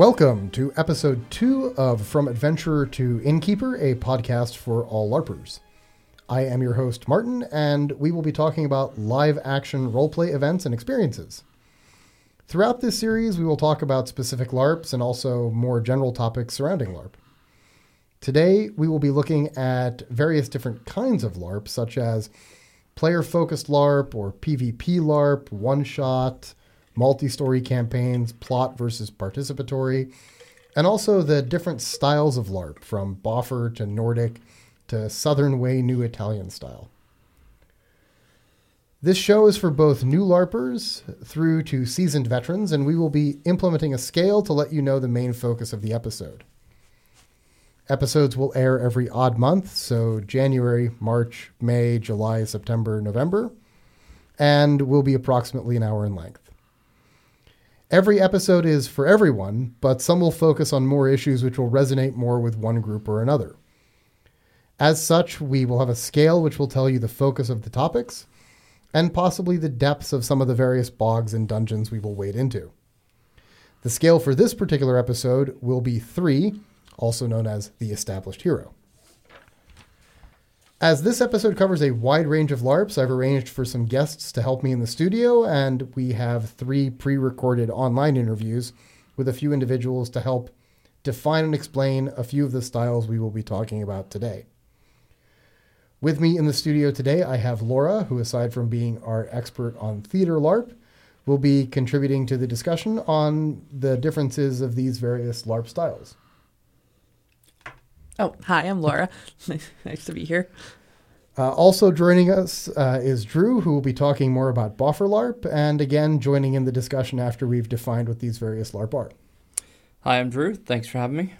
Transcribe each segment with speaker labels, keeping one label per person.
Speaker 1: Welcome to episode two of From Adventurer to Innkeeper, a podcast for all LARPers. I am your host, Martin, and we will be talking about live action roleplay events and experiences. Throughout this series, we will talk about specific LARPs and also more general topics surrounding LARP. Today, we will be looking at various different kinds of LARP, such as player focused LARP or PvP LARP, one shot, multi story campaigns, plot versus participatory, and also the different styles of LARP from Boffer to Nordic to Southern Way New Italian style. This show is for both new LARPers through to seasoned veterans, and we will be implementing a scale to let you know the main focus of the episode. Episodes will air every odd month, so January, March, May, July, September, November, and will be approximately an hour in length. Every episode is for everyone, but some will focus on more issues which will resonate more with one group or another. As such, we will have a scale which will tell you the focus of the topics and possibly the depths of some of the various bogs and dungeons we will wade into. The scale for this particular episode will be 3, also known as the established hero. As this episode covers a wide range of LARPs, I've arranged for some guests to help me in the studio, and we have three pre recorded online interviews with a few individuals to help define and explain a few of the styles we will be talking about today. With me in the studio today, I have Laura, who, aside from being our expert on theater LARP, will be contributing to the discussion on the differences of these various LARP styles.
Speaker 2: Oh, hi, I'm Laura. nice to be here.
Speaker 1: Uh, also joining us uh, is Drew, who will be talking more about boffer LARP, and again joining in the discussion after we've defined what these various LARP are.
Speaker 3: Hi, I'm Drew. Thanks for having me.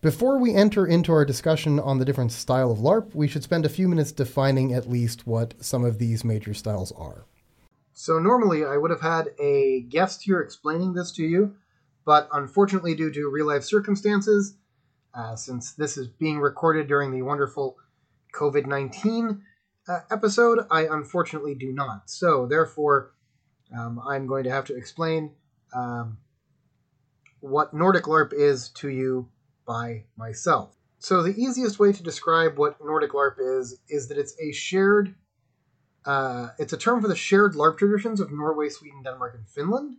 Speaker 1: Before we enter into our discussion on the different style of LARP, we should spend a few minutes defining at least what some of these major styles are. So normally I would have had a guest here explaining this to you, but unfortunately due to real life circumstances, uh, since this is being recorded during the wonderful COVID 19 uh, episode, I unfortunately do not. So, therefore, um, I'm going to have to explain um, what Nordic LARP is to you by myself. So, the easiest way to describe what Nordic LARP is is that it's a shared, uh, it's a term for the shared LARP traditions of Norway, Sweden, Denmark, and Finland.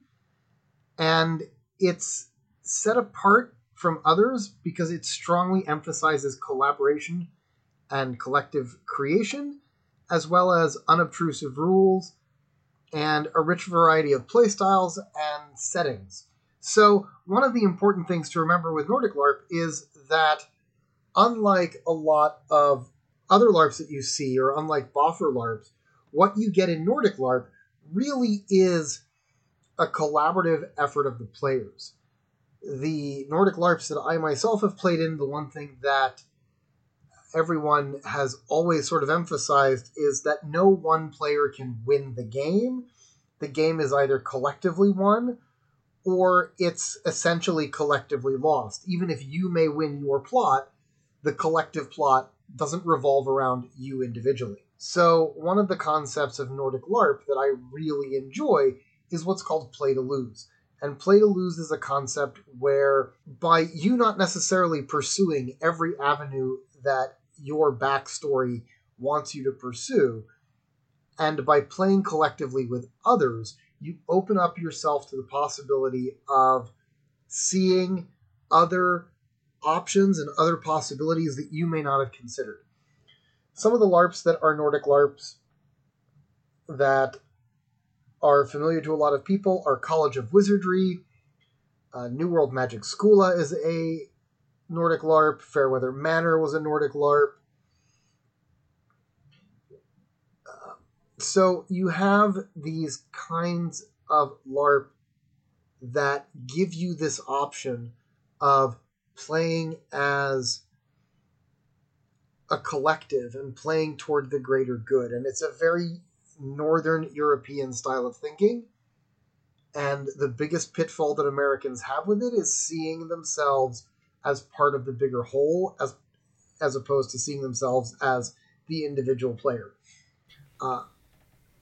Speaker 1: And it's set apart from others because it strongly emphasizes collaboration and collective creation, as well as unobtrusive rules and a rich variety of playstyles and settings. So, one of the important things to remember with Nordic LARP is that, unlike a lot of other LARPs that you see, or unlike Boffer LARPs, what you get in Nordic LARP really is a collaborative effort of the players the Nordic LARPs that I myself have played in, the one thing that everyone has always sort of emphasized is that no one player can win the game. The game is either collectively won or it's essentially collectively lost. Even if you may win your plot, the collective plot doesn't revolve around you individually. So, one of the concepts of Nordic LARP that I really enjoy is what's called play to lose. And play to lose is a concept where, by you not necessarily pursuing every avenue that your backstory wants you to pursue, and by playing collectively with others, you open up yourself to the possibility of seeing other options and other possibilities that you may not have considered. Some of the LARPs that are Nordic LARPs that are familiar to a lot of people are College of Wizardry, uh, New World Magischola is a Nordic LARP, Fairweather Manor was a Nordic LARP. Uh, so you have these kinds of LARP that give you this option of playing as a collective and playing toward the greater good. And it's a very Northern European style of thinking. And the biggest pitfall that Americans have with it is seeing themselves as part of the bigger whole, as as opposed to seeing themselves as the individual player. Uh,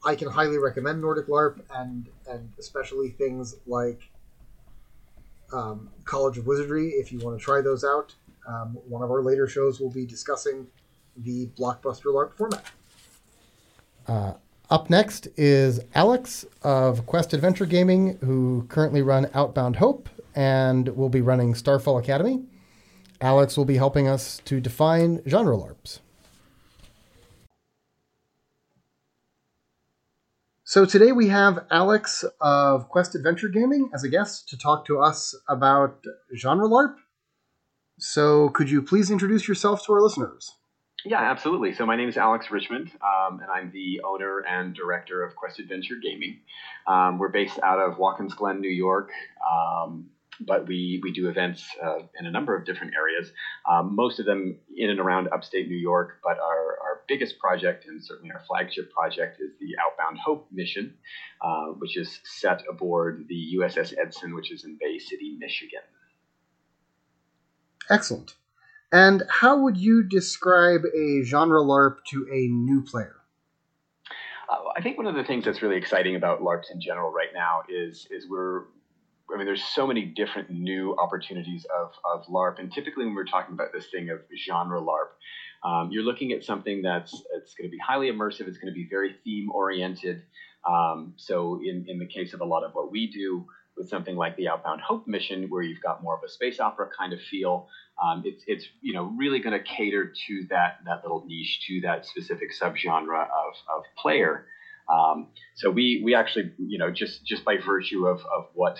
Speaker 1: I can highly recommend Nordic LARP and and especially things like um, College of Wizardry if you want to try those out. Um, one of our later shows will be discussing the blockbuster LARP format. Uh, up next is Alex of Quest Adventure Gaming, who currently run Outbound Hope and will be running Starfall Academy. Alex will be helping us to define genre LARPs. So today we have Alex of Quest Adventure Gaming as a guest to talk to us about genre LARP. So could you please introduce yourself to our listeners?
Speaker 4: Yeah, absolutely. So my name is Alex Richmond, um, and I'm the owner and director of Quest Adventure Gaming. Um, we're based out of Watkins Glen, New York. Um, but we, we do events uh, in a number of different areas, um, most of them in and around upstate New York. But our, our biggest project, and certainly our flagship project, is the Outbound Hope mission, uh, which is set aboard the USS Edson, which is in Bay City, Michigan.
Speaker 1: Excellent. And how would you describe a genre LARP to a new player?
Speaker 4: Uh, I think one of the things that's really exciting about LARPs in general right now is is we're I mean, there's so many different new opportunities of, of LARP, and typically when we're talking about this thing of genre LARP, um, you're looking at something that's it's going to be highly immersive. It's going to be very theme oriented. Um, so in in the case of a lot of what we do with something like the Outbound Hope mission, where you've got more of a space opera kind of feel, um, it's it's you know really going to cater to that that little niche, to that specific subgenre of of player. Um, so we we actually you know just just by virtue of of what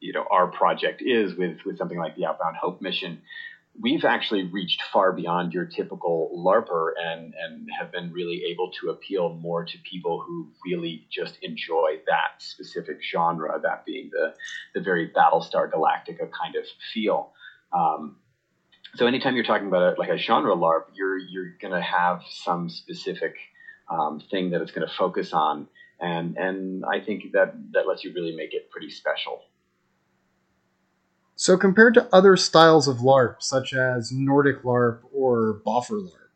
Speaker 4: you know our project is with with something like the Outbound Hope mission, we've actually reached far beyond your typical LARPer and and have been really able to appeal more to people who really just enjoy that specific genre, that being the the very Battlestar Galactica kind of feel. Um, so anytime you're talking about a, like a genre LARP, you're you're going to have some specific um, thing that it's going to focus on, and and I think that that lets you really make it pretty special.
Speaker 1: So, compared to other styles of LARP, such as Nordic LARP or Boffer LARP,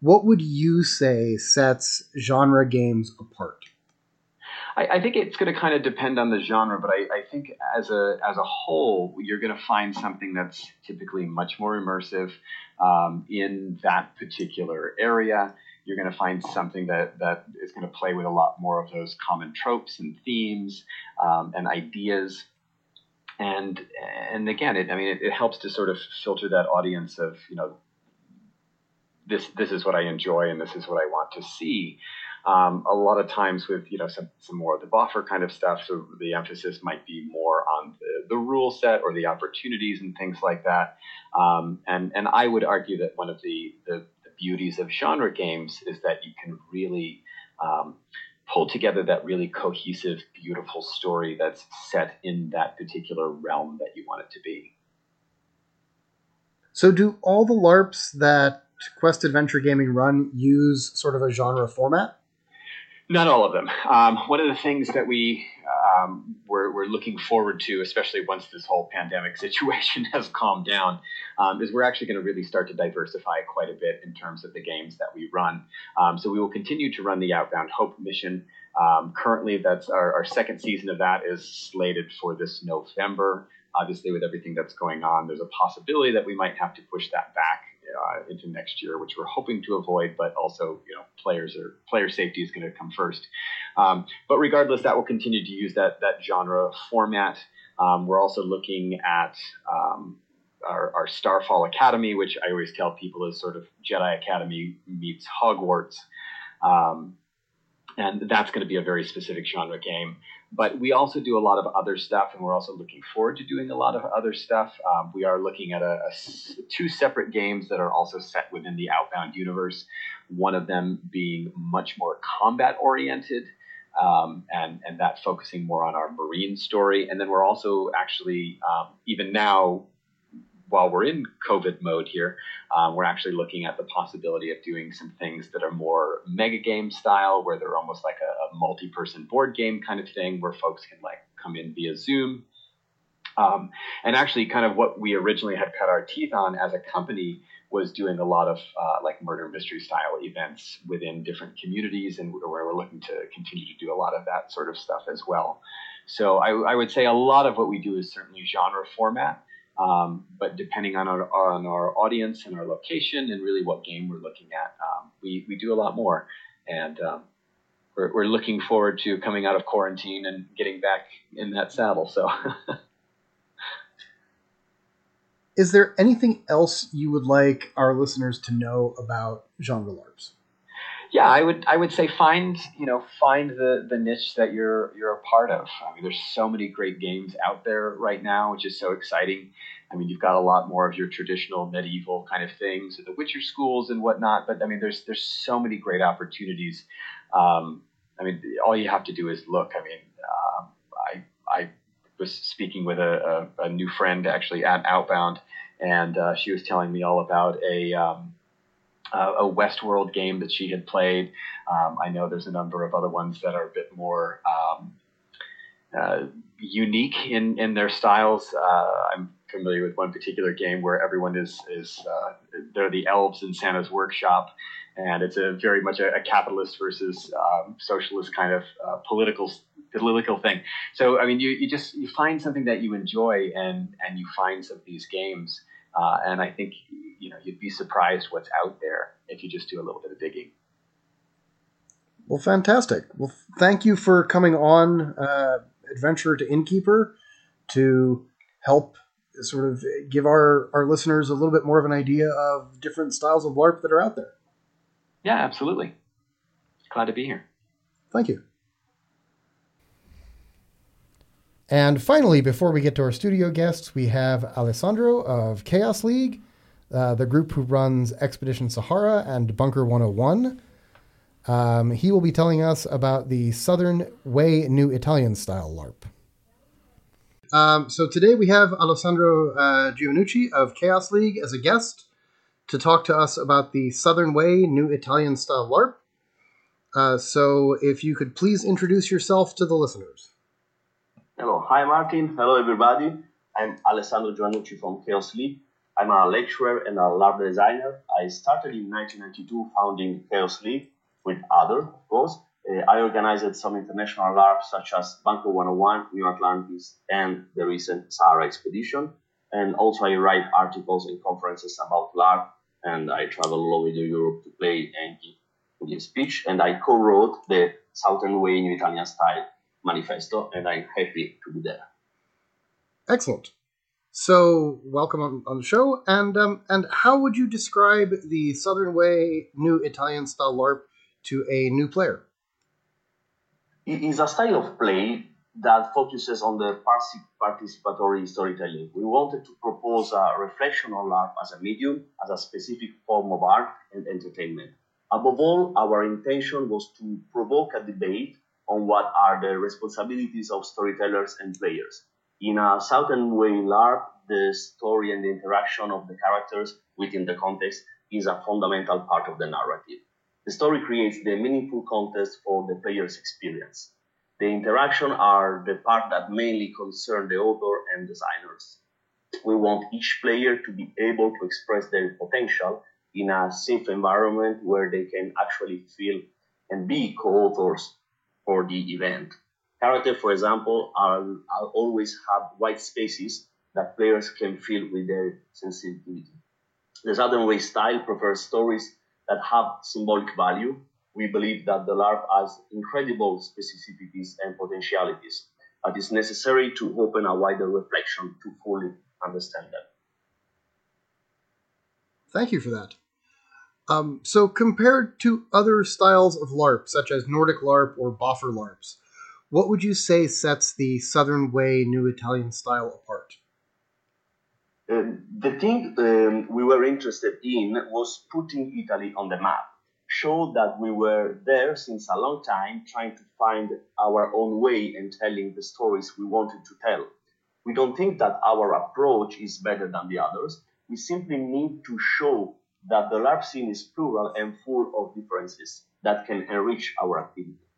Speaker 1: what would you say sets genre games apart?
Speaker 4: I, I think it's going to kind of depend on the genre, but I, I think as a as a whole, you're going to find something that's typically much more immersive um, in that particular area. You're going to find something that that is going to play with a lot more of those common tropes and themes um, and ideas and and again, it, I mean, it, it, helps to sort of filter that audience of you know this this is what I enjoy and this is what I want to see. Um, a lot of times with you know some, some more of the boffer kind of stuff, so the emphasis might be more on the, the rule set or the opportunities and things like that. Um, and and I would argue that one of the, the, the beauties of genre games is that you can really um, pull together that really cohesive, beautiful story that's set in that particular realm that you want it to be.
Speaker 1: So, do all the LARPs that Quest Adventure Gaming run use sort of a genre format?
Speaker 4: Not all of them. Um, one of the things that we um, we're, we're, looking forward to, especially once this whole pandemic situation has calmed down, um, is we're actually going to really start to diversify quite a bit in terms of the games that we run. Um, so we will continue to run the Outbound Hope mission. Um, currently, that's our, our second season of that is slated for this November. Obviously, with everything that's going on, there's a possibility that we might have to push that back uh, into next year, which we're hoping to avoid. But also, you know, players are player safety is going to come first. Um, but regardless, that will continue to use that that genre format. Um, we're also looking at um, our, our, Starfall Academy, which I always tell people is sort of Jedi Academy meets Hogwarts. Um, and that's going to be a very specific genre game. But we also do a lot of other stuff, and we're also looking forward to doing a lot of other stuff. Um, we are looking at a, a, two separate games that are also set within the Outbound universe. One of them being much more combat oriented, um, and and that focusing more on our marine story. And then we're also actually um, even now while we're in COVID mode here, um, we're actually looking at the possibility of doing some things that are more mega game style, where they're almost like a, a multi-person board game kind of thing, where folks can like come in via Zoom. Um, and actually, kind of what we originally had cut our teeth on as a company was doing a lot of uh, like murder mystery style events within different communities, and where we're looking to continue to do a lot of that sort of stuff as well. So I, I would say a lot of what we do is certainly genre format. Um, but depending on our on our audience and our location and really what game we're looking at, um, we we do a lot more. And um, we're, we're looking forward to coming out of quarantine and getting back in that saddle. So.
Speaker 1: Is there anything else you would like our listeners to know about genre LARPs?
Speaker 4: Yeah, I would I would say find you know find the the niche that you're you're a part of. I mean, there's so many great games out there right now, which is so exciting. I mean, you've got a lot more of your traditional medieval kind of things, the Witcher schools and whatnot. But I mean, there's there's so many great opportunities. Um, I mean, all you have to do is look. I mean, um, I I was speaking with a, a, a, new friend actually at Outbound, and uh, she was telling me all about a um, a Westworld game that she had played. Um, I know there's a number of other ones that are a bit more um, uh, unique in, in their styles. Uh, I'm familiar with one particular game where everyone is is uh, they're the elves in Santa's workshop, and it's a very much a, a capitalist versus um, socialist kind of uh, political political thing. So I mean, you, you just you find something that you enjoy, and and you find some of these games, uh, and I think you know you'd be surprised what's out there if you just do a little bit of digging.
Speaker 1: Well, fantastic. Well, thank you for coming on uh, Adventure to Innkeeper to help sort of give our, our listeners a little bit more of an idea of different styles of LARP that are out there.
Speaker 4: Yeah, absolutely. Glad to be here.
Speaker 1: Thank you. And finally, before we get to our studio guests, we have Alessandro of Chaos League, uh, the group who runs Expedition Sahara and Bunker 101. Um, he will be telling us about the Southern Way New Italian style LARP. Um, so today we have Alessandro uh, Giovannucci of Chaos League as a guest to talk to us about the Southern Way New Italian style LARP. Uh, so if you could please introduce yourself to the listeners.
Speaker 5: Hello, hi Martin. Hello everybody. I'm Alessandro Giovannucci from Chaos League. I'm a lecturer and a LARP designer. I started in 1992 founding Chaos League with other, of course. Uh, I organized some international LARPs such as Bunker 101, New Atlantis, and the recent Sahara expedition. And also I write articles and conferences about LARP, and I travel all over Europe to play and give, give speech. And I co-wrote the Southern Way in Italian style manifesto, and I'm happy to be there.
Speaker 1: Excellent. So, welcome on, on the show. And um, and how would you describe the Southern Way new Italian style LARP to a new player?
Speaker 5: It is a style of play that focuses on the participatory storytelling. We wanted to propose a reflection on LARP as a medium, as a specific form of art and entertainment. Above all, our intention was to provoke a debate on what are the responsibilities of storytellers and players. In a Southern way LARP, the story and the interaction of the characters within the context is a fundamental part of the narrative. The story creates the meaningful context for the player's experience. The interaction are the part that mainly concern the author and designers. We want each player to be able to express their potential in a safe environment where they can actually feel and be co-authors for the event. Characters, for example, are, are always have white spaces that players can fill with their sensitivity. The Southern Way style prefers stories that have symbolic value. We believe that the LARP has incredible specificities and potentialities, but it's necessary to open a wider reflection to fully understand them.
Speaker 1: Thank you for that. Um, so, compared to other styles of LARP, such as Nordic LARP or Boffer LARPs, what would you say sets the Southern Way New Italian style apart?
Speaker 5: Uh, the thing um, we were interested in was putting Italy on the map, show that we were there since a long time trying to find our own way and telling the stories we wanted to tell. We don't think that our approach is better than the others. We simply need to show that the LARP scene is plural and full of differences that can enrich our activity.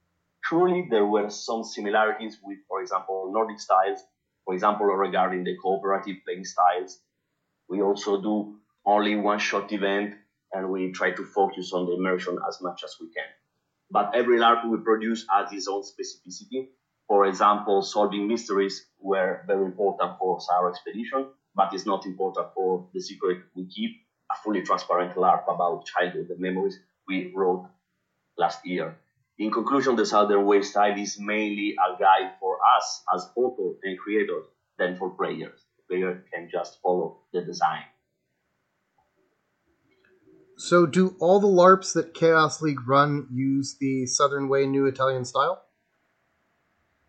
Speaker 5: Truly, there were some similarities with, for example, Nordic styles, for example, regarding the cooperative playing styles. We also do only one shot event and we try to focus on the immersion as much as we can. But every LARP we produce has its own specificity. For example, solving mysteries were very important for Sahara expedition, but it's not important for the secret we keep, a fully transparent LARP about childhood memories we wrote last year. In conclusion, the Southern Way style is mainly a guide for us as authors and creators than for players. The player can just follow the design.
Speaker 1: So, do all the LARPs that Chaos League run use the Southern Way New Italian style?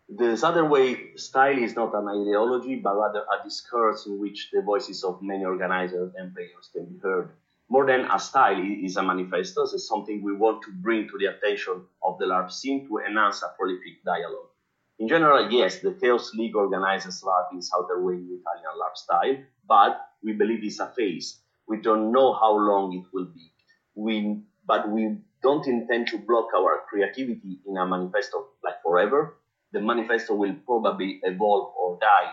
Speaker 5: The Southern Way style is not an ideology, but rather a discourse in which the voices of many organizers and players can be heard. More than a style, it is a manifesto. It's something we want to bring to the attention of the LARP scene to enhance a prolific dialogue. In general, yes, the Chaos League organizes LARP in Southern Way New Italian LARP style, but we believe it's a phase we don't know how long it will be. We, but we don't intend to block our creativity in a manifesto like forever. The manifesto will probably evolve or die.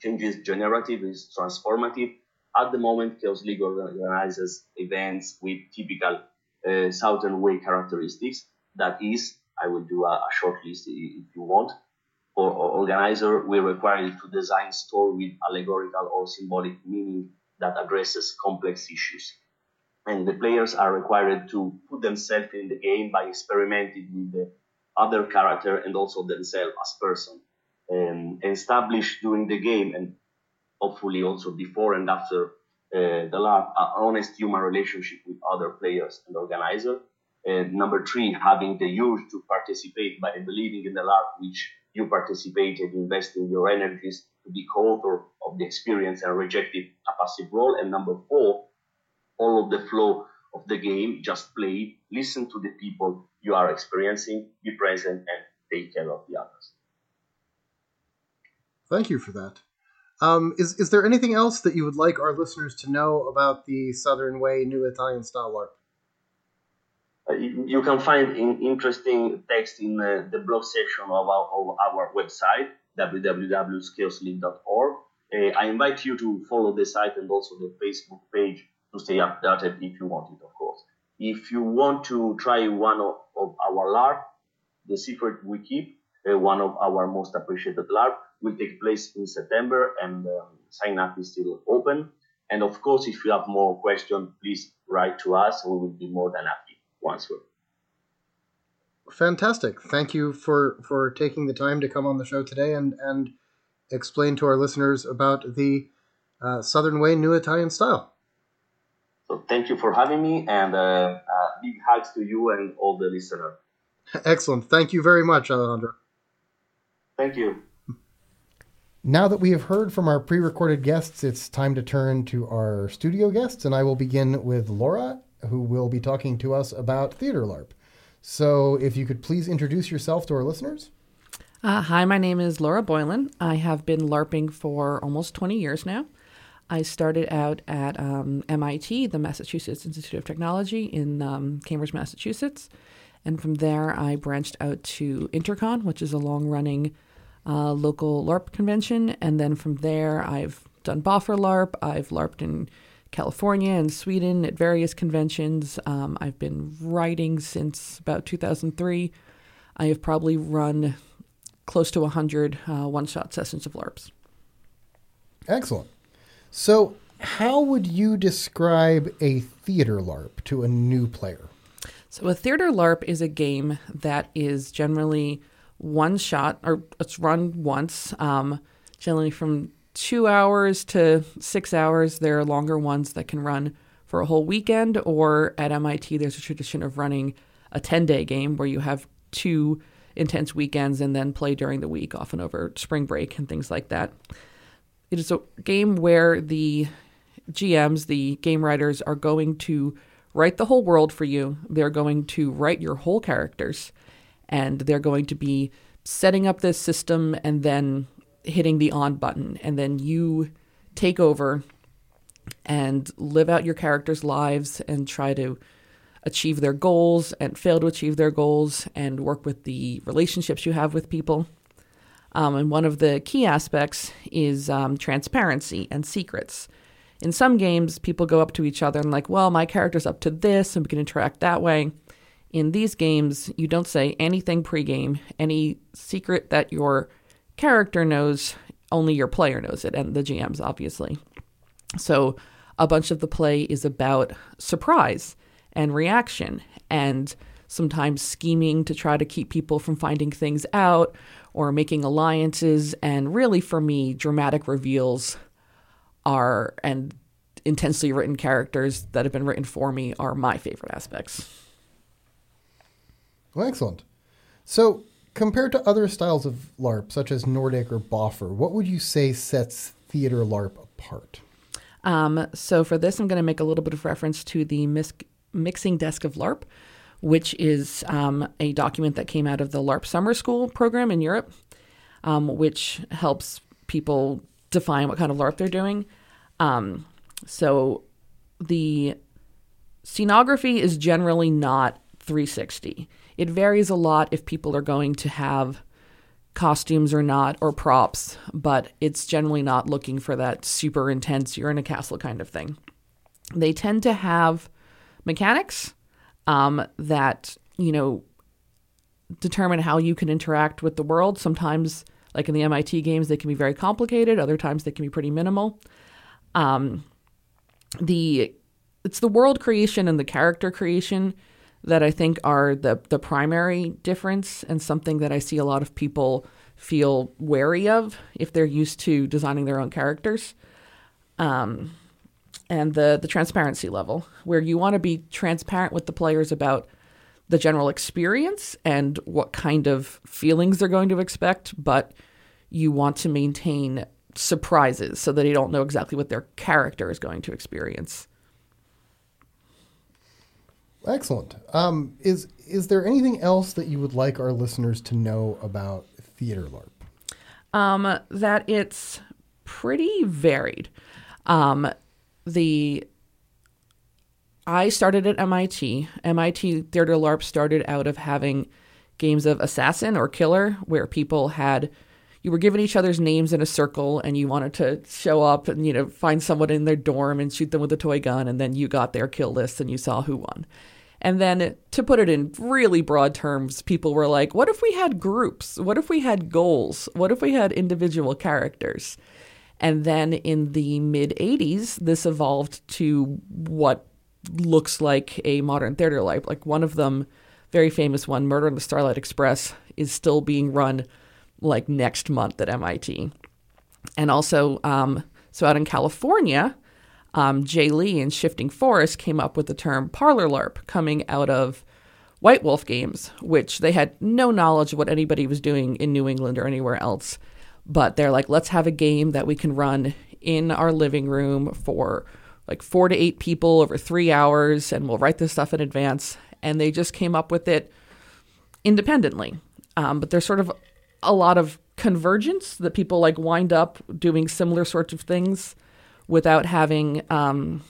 Speaker 5: Change is generative, is transformative. At the moment, Chaos League organizes events with typical uh, Southern Way characteristics. That is, I will do a, a short list if you want. For organizer, we require you to design store with allegorical or symbolic meaning that addresses complex issues. And the players are required to put themselves in the game by experimenting with the other character and also themselves as person. Um, establish during the game and hopefully also before and after uh, the LARP, an honest human relationship with other players and organizer. And number three, having the urge to participate by believing in the LARP which you participated, investing your energies to be co-author of the experience and rejected a passive role. And number four, all of the flow of the game, just play, listen to the people you are experiencing, be present, and take care of the others.
Speaker 1: Thank you for that. Um, is is there anything else that you would like our listeners to know about the Southern Way New Italian Style LARP?
Speaker 5: Uh, you can find in interesting text in uh, the blog section of our, of our website www.chaosleague.org. Uh, I invite you to follow the site and also the Facebook page to stay updated if you want it, of course. If you want to try one of, of our LARP, the secret we keep, uh, one of our most appreciated LARP, will take place in September and um, sign up is still open. And of course, if you have more questions, please write to us. We will be more than happy to answer.
Speaker 1: Fantastic. Thank you for, for taking the time to come on the show today and, and explain to our listeners about the uh, Southern Way New Italian style.
Speaker 5: So thank you for having me, and uh, uh, big hugs to you and all the listeners.
Speaker 1: Excellent. Thank you very much, Alejandro.
Speaker 5: Thank you.
Speaker 1: Now that we have heard from our pre recorded guests, it's time to turn to our studio guests, and I will begin with Laura, who will be talking to us about Theater LARP. So, if you could please introduce yourself to our listeners.
Speaker 2: Uh, hi, my name is Laura Boylan. I have been LARPing for almost 20 years now. I started out at um, MIT, the Massachusetts Institute of Technology in um, Cambridge, Massachusetts. And from there, I branched out to Intercon, which is a long running uh, local LARP convention. And then from there, I've done Boffer LARP. I've LARPed in California and Sweden at various conventions. Um, I've been writing since about 2003. I have probably run close to 100 uh, one shot sessions of LARPs.
Speaker 1: Excellent. So, how would you describe a theater LARP to a new player?
Speaker 2: So, a theater LARP is a game that is generally one shot, or it's run once, um, generally from two hours to six hours. There are longer ones that can run for a whole weekend, or at MIT, there's a tradition of running a 10 day game where you have two intense weekends and then play during the week, often over spring break and things like that. It is a game where the GMs, the game writers, are going to write the whole world for you. They're going to write your whole characters, and they're going to be setting up this system and then hitting the on button, and then you take over and live out your characters' lives and try to achieve their goals and fail to achieve their goals and work with the relationships you have with people. Um, and one of the key aspects is um, transparency and secrets. In some games, people go up to each other and, like, well, my character's up to this and we can interact that way. In these games, you don't say anything pregame. Any secret that your character knows, only your player knows it, and the GMs, obviously. So a bunch of the play is about surprise and reaction and sometimes scheming to try to keep people from finding things out or making alliances. And really, for me, dramatic reveals are and intensely written characters that have been written for me are my favorite aspects.
Speaker 1: Well, excellent. So, compared to other styles of LARP, such as Nordic or Boffer, what would you say sets theater LARP apart?
Speaker 2: Um, so, for this, I'm going to make a little bit of reference to the mis- Mixing Desk of LARP, which is um, a document that came out of the LARP Summer School program in Europe, um, which helps people define what kind of LARP they're doing. Um, so the scenography is generally not 360. It varies a lot if people are going to have costumes or not, or props, but it's generally not looking for that super intense, you're in a castle kind of thing. They tend to have mechanics um, that, you know, determine how you can interact with the world. Sometimes, like in the MIT games, they can be very complicated, other times, they can be pretty minimal. Um, the it's the world creation and the character creation that I think are the the primary difference and something that I see a lot of people feel wary of if they're used to designing their own characters. Um, and the the transparency level where you want to be transparent with the players about the general experience and what kind of feelings they're going to expect, but you want to maintain surprises so that they don't know exactly what their character is going to experience.
Speaker 1: Excellent. Um, is is there anything else that you would like our listeners to know about theater LARP?
Speaker 2: Um, that it's pretty varied. Um, the I started at MIT. MIT Theater LARP started out of having games of assassin or killer where people had you were given each other's names in a circle and you wanted to show up and you know find someone in their dorm and shoot them with a toy gun and then you got their kill list and you saw who won. And then to put it in really broad terms, people were like, what if we had groups? What if we had goals? What if we had individual characters? And then in the mid 80s, this evolved to what looks like a modern theater life. Like one of them, very famous one, Murder on the Starlight Express, is still being run like next month at MIT. And also, um, so out in California, um, Jay Lee and Shifting Forest came up with the term parlor LARP coming out of White Wolf games, which they had no knowledge of what anybody was doing in New England or anywhere else. But they're like, let's have a game that we can run in our living room for like four to eight people over three hours, and we'll write this stuff in advance. And they just came up with it independently. Um, but there's sort of a lot of convergence that people like wind up doing similar sorts of things without having um,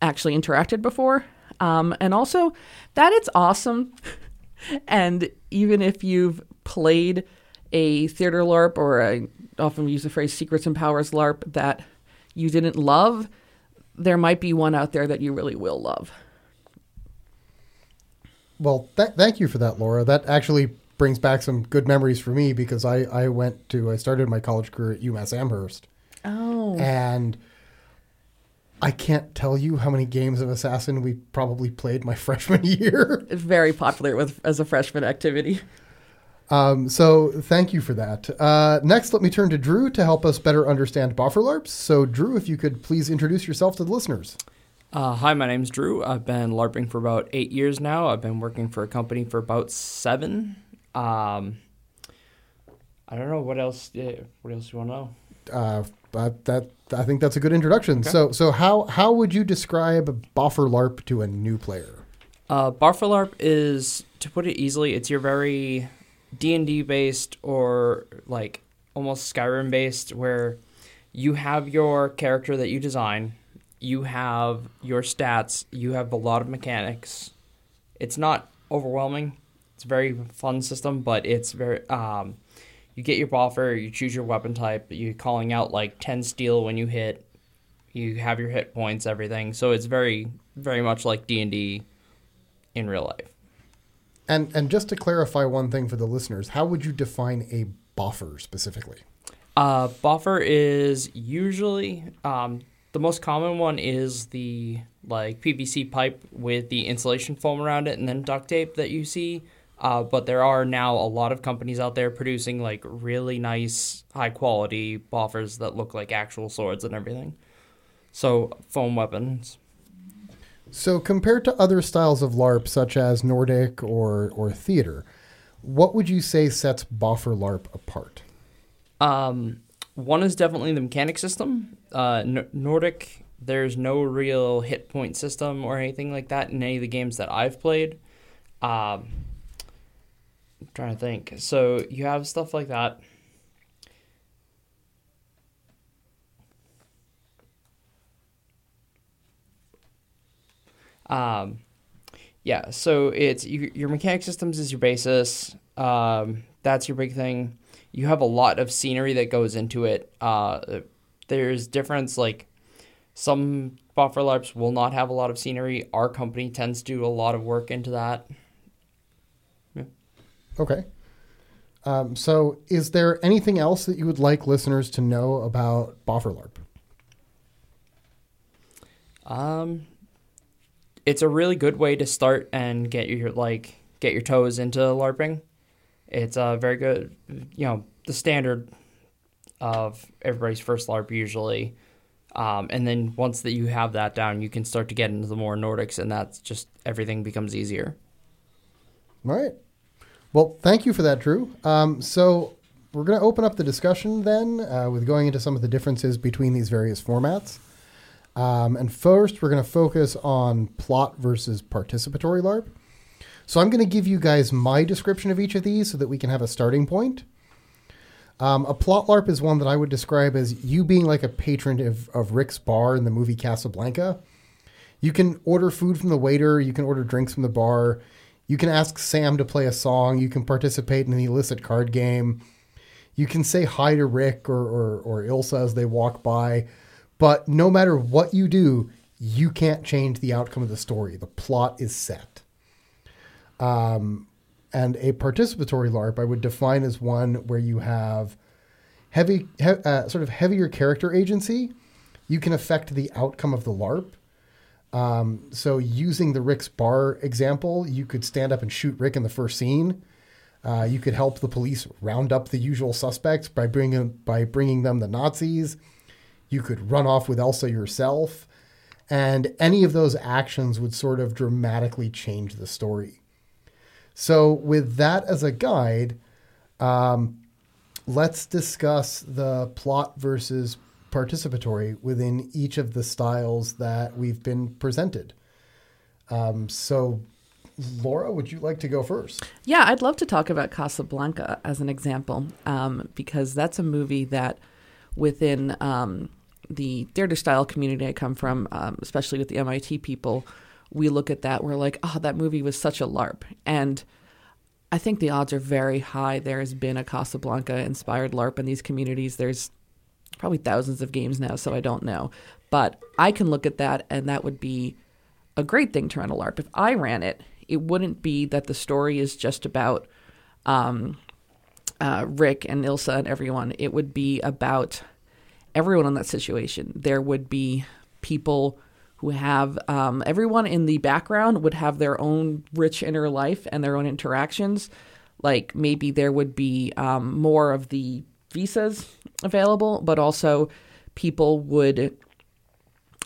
Speaker 2: actually interacted before. Um, and also that it's awesome. and even if you've played a theater LARP or I often use the phrase secrets and powers LARP that you didn't love, there might be one out there that you really will love.
Speaker 1: Well, th- thank you for that, Laura. That actually brings back some good memories for me because I, I went to, I started my college career at UMass Amherst.
Speaker 2: Oh.
Speaker 1: And I can't tell you how many games of Assassin we probably played my freshman year.
Speaker 2: Very popular with as a freshman activity.
Speaker 1: Um, so thank you for that. Uh, next, let me turn to Drew to help us better understand boffer LARPs. So, Drew, if you could please introduce yourself to the listeners.
Speaker 3: Uh, hi, my name's Drew. I've been LARPing for about eight years now. I've been working for a company for about seven. Um, I don't know what else. What else you want to know?
Speaker 1: Uh, but that I think that's a good introduction. Okay. So, so how how would you describe Boffer LARP to a new player?
Speaker 3: Uh, Boffer LARP is, to put it easily, it's your very D and D based or like almost Skyrim based, where you have your character that you design, you have your stats, you have a lot of mechanics. It's not overwhelming. It's a very fun system, but it's very um, you get your boffer, you choose your weapon type, you're calling out like ten steel when you hit, you have your hit points, everything. So it's very very much like D and D in real life.
Speaker 1: And and just to clarify one thing for the listeners, how would you define a boffer specifically?
Speaker 3: Uh, boffer is usually um, the most common one is the like PVC pipe with the insulation foam around it and then duct tape that you see. Uh, but there are now a lot of companies out there producing like really nice, high quality boffers that look like actual swords and everything. So foam weapons.
Speaker 1: So compared to other styles of LARP such as Nordic or or theater, what would you say sets Boffer LARP apart?
Speaker 3: Um, one is definitely the mechanic system. Uh, N- Nordic, there's no real hit point system or anything like that in any of the games that I've played. Um, I'm trying to think. So you have stuff like that. Um, yeah, so it's you, your mechanic systems is your basis. Um, that's your big thing. You have a lot of scenery that goes into it. Uh, there's difference like some boffer LARPs will not have a lot of scenery. Our company tends to do a lot of work into that.
Speaker 1: Okay. Um, so, is there anything else that you would like listeners to know about Boffer LARP?
Speaker 3: Um, it's a really good way to start and get your like get your toes into LARPing. It's a very good, you know, the standard of everybody's first LARP usually. Um, and then once that you have that down, you can start to get into the more Nordics, and that's just everything becomes easier.
Speaker 1: All right. Well, thank you for that, Drew. Um, so we're going to open up the discussion then uh, with going into some of the differences between these various formats. Um, and first, we're going to focus on plot versus participatory LARP. So I'm going to give you guys my description of each of these so that we can have a starting point. Um, a plot LARP is one that I would describe as you being like a patron of, of Rick's bar in the movie Casablanca. You can order food from the waiter, you can order drinks from the bar, you can ask Sam to play a song, you can participate in an illicit card game, you can say hi to Rick or, or, or Ilsa as they walk by. But no matter what you do, you can't change the outcome of the story. The plot is set. Um, and a participatory LARP I would define as one where you have heavy, he, uh, sort of heavier character agency. You can affect the outcome of the LARP. Um, so, using the Rick's bar example, you could stand up and shoot Rick in the first scene. Uh, you could help the police round up the usual suspects by bringing by bringing them the Nazis. You could run off with Elsa yourself, and any of those actions would sort of dramatically change the story. So, with that as a guide, um, let's discuss the plot versus participatory within each of the styles that we've been presented. Um, so, Laura, would you like to go first?
Speaker 2: Yeah, I'd love to talk about Casablanca as an example um, because that's a movie that within um, the theater style community I come from, um, especially with the MIT people, we look at that, we're like, oh, that movie was such a LARP. And I think the odds are very high there has been a Casablanca inspired LARP in these communities. There's probably thousands of games now, so I don't know. But I can look at that, and that would be a great thing to run a LARP. If I ran it, it wouldn't be that the story is just about um, uh, Rick and Ilsa and everyone. It would be about everyone in that situation. There would be people who have um, everyone in the background would have their own rich inner life and their own interactions. Like maybe there would be um, more of the visas available, but also people would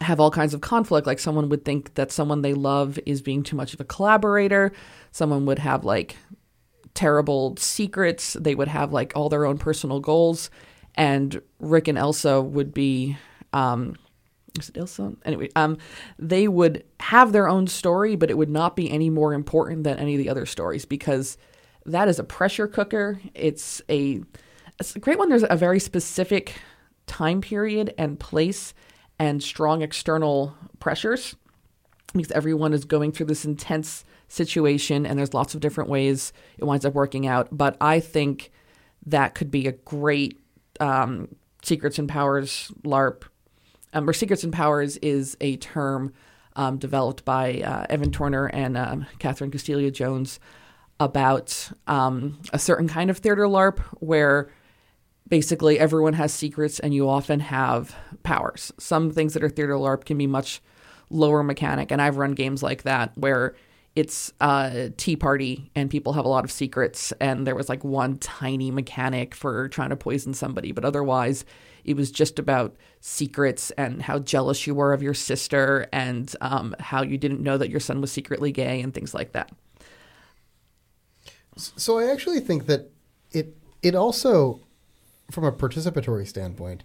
Speaker 2: have all kinds of conflict. Like someone would think that someone they love is being too much of a collaborator. Someone would have like terrible secrets. They would have like all their own personal goals. And Rick and Elsa would be, um, is it Elsa? Anyway, um, they would have their own story, but it would not be any more important than any of the other stories because that is a pressure cooker. It's a, it's a great one. There's a very specific time period and place and strong external pressures because everyone is going through this intense situation and there's lots of different ways it winds up working out. But I think that could be a great um, Secrets and Powers LARP. Um, or Secrets and Powers is a term um, developed by uh, Evan Torner and um, Catherine Castiglia Jones. about um, a certain kind of theater LARP where basically everyone has secrets and you often have powers. Some things that are theater LARP can be much lower mechanic, and I've run games like that where it's a tea party and people have a lot of secrets and there was like one tiny mechanic for trying to poison somebody but otherwise it was just about secrets and how jealous you were of your sister and um, how you didn't know that your son was secretly gay and things like that
Speaker 1: so i actually think that it it also from a participatory standpoint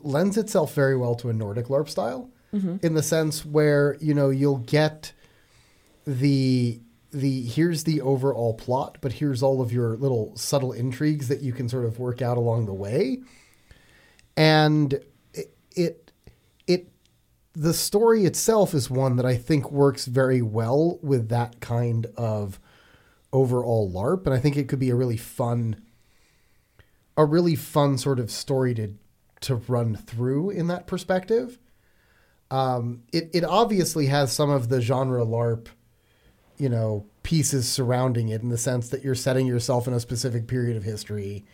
Speaker 1: lends itself very well to a nordic larp style mm-hmm. in the sense where you know you'll get the the here's the overall plot, but here's all of your little subtle intrigues that you can sort of work out along the way. And it, it it the story itself is one that I think works very well with that kind of overall LARP, and I think it could be a really fun a really fun sort of story to to run through in that perspective. Um, it it obviously has some of the genre LARP you know pieces surrounding it in the sense that you're setting yourself in a specific period of history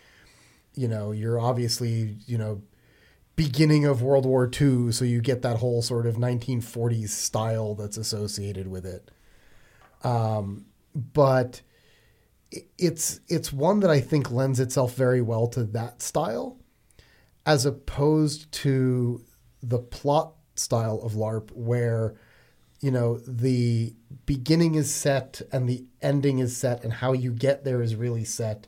Speaker 1: you know you're obviously you know beginning of world war ii so you get that whole sort of 1940s style that's associated with it um, but it's it's one that i think lends itself very well to that style as opposed to the plot style of larp where you know the beginning is set and the ending is set and how you get there is really set.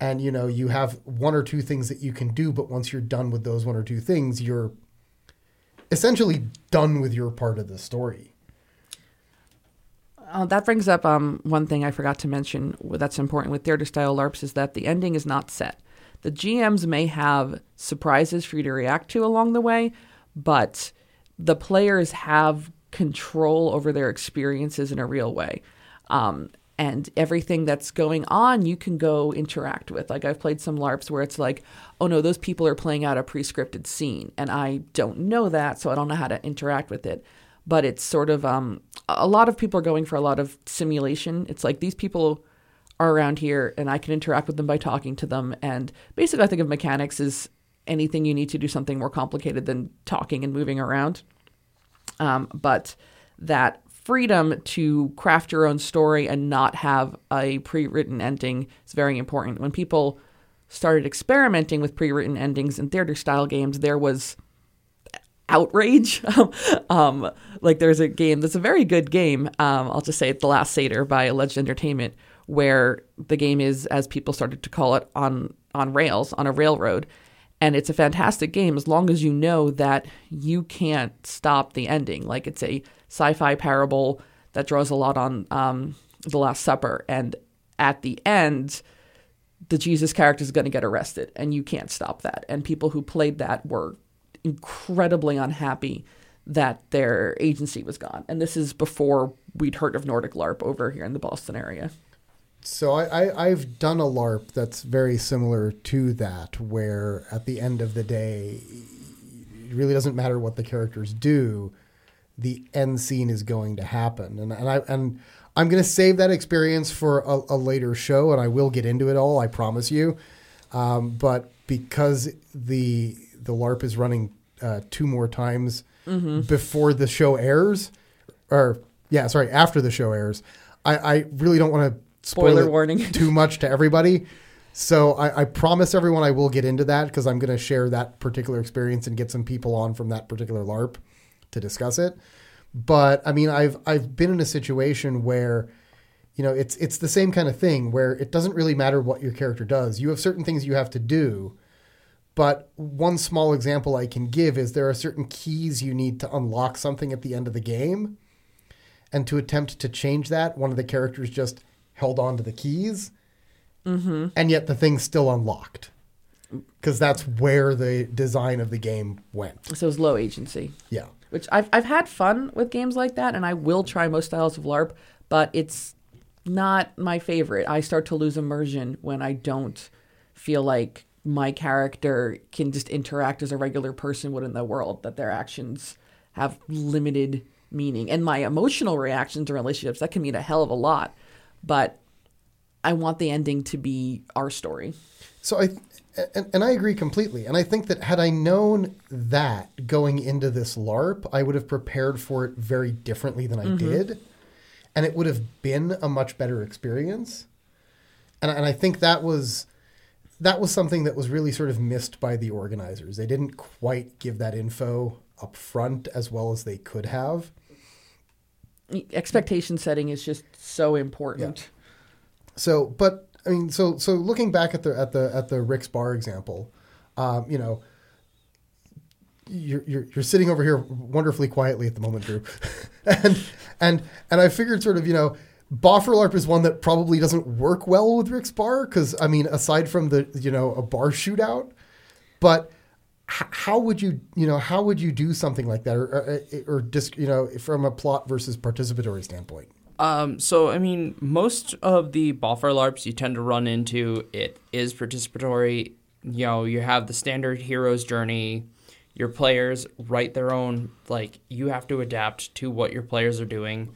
Speaker 1: And you know you have one or two things that you can do but once you're done with those one or two things you're essentially done with your part of the story
Speaker 2: uh, that brings up um, one thing I forgot to mention that's important with theater style LARPs is that the ending is not set. The GMs may have surprises for you to react to along the way, but the players have control over their experiences in a real way. Um, and everything that's going on, you can go interact with. Like I've played some LARPs where it's like, oh no, those people are playing out a pre-scripted scene, and I don't know that, so I don't know how to interact with it. But it's sort of um, a lot of people are going for a lot of simulation. It's like these people are around here, and I can interact with them by talking to them. And basically, I think of mechanics as anything you need to do something more complicated than talking and moving around. Um, but that freedom to craft your own story and not have a pre-written ending is very important. When people started experimenting with pre-written endings in theater style games, there was outrage. um, like there's a game that's a very good game. Um, I'll just say The Last Seder by Alleged Entertainment, where the game is, as people started to call it, on on rails on a railroad, and it's a fantastic game as long as you know that you can't stop the ending. Like it's a sci-fi parable that draws a lot on um, the Last Supper, and at the end, the Jesus character is going to get arrested, and you can't stop that. And people who played that were incredibly unhappy that their agency was gone. And this is before we'd heard of Nordic LARP over here in the Boston area.
Speaker 1: So I, have done a LARP that's very similar to that, where at the end of the day, it really doesn't matter what the characters do, the end scene is going to happen, and and I and I'm going to save that experience for a, a, later show, and I will get into it all, I promise you. Um, but because the the LARP is running uh, two more times mm-hmm. before the show airs, or yeah, sorry, after the show airs, I, I really don't want to
Speaker 2: spoiler warning
Speaker 1: too much to everybody. So I, I, promise everyone I will get into that because I'm going to share that particular experience and get some people on from that particular LARP to discuss it. But I mean, I've I've been in a situation where, you know, it's it's the same kind of thing where it doesn't really matter what your character does. You have certain things you have to do. But one small example I can give is there are certain keys you need to unlock something at the end of the game. And to attempt to change that, one of the characters just held on to the keys, mm-hmm. and yet the thing's still unlocked because that's where the design of the game went.
Speaker 2: So it's low agency.
Speaker 1: Yeah.
Speaker 2: Which I've I've had fun with games like that, and I will try most styles of LARP, but it's not my favorite. I start to lose immersion when I don't feel like my character can just interact as a regular person would in the world. That their actions have limited meaning, and my emotional reactions to relationships that can mean a hell of a lot. But I want the ending to be our story.
Speaker 1: So I, and, and I agree completely. And I think that had I known that going into this LARP, I would have prepared for it very differently than I mm-hmm. did, and it would have been a much better experience. And and I think that was that was something that was really sort of missed by the organizers. They didn't quite give that info up front as well as they could have.
Speaker 2: Expectation setting is just so important.
Speaker 1: So, but I mean, so so looking back at the at the at the Rick's bar example, um, you know, you're, you're you're sitting over here wonderfully quietly at the moment, Drew, and and and I figured sort of you know. Boffer LARP is one that probably doesn't work well with Rick's Bar because I mean, aside from the you know a bar shootout, but h- how would you you know how would you do something like that or or, or just you know from a plot versus participatory standpoint?
Speaker 3: Um, so I mean, most of the boffer LARPs you tend to run into it is participatory. You know, you have the standard hero's journey. Your players write their own. Like you have to adapt to what your players are doing.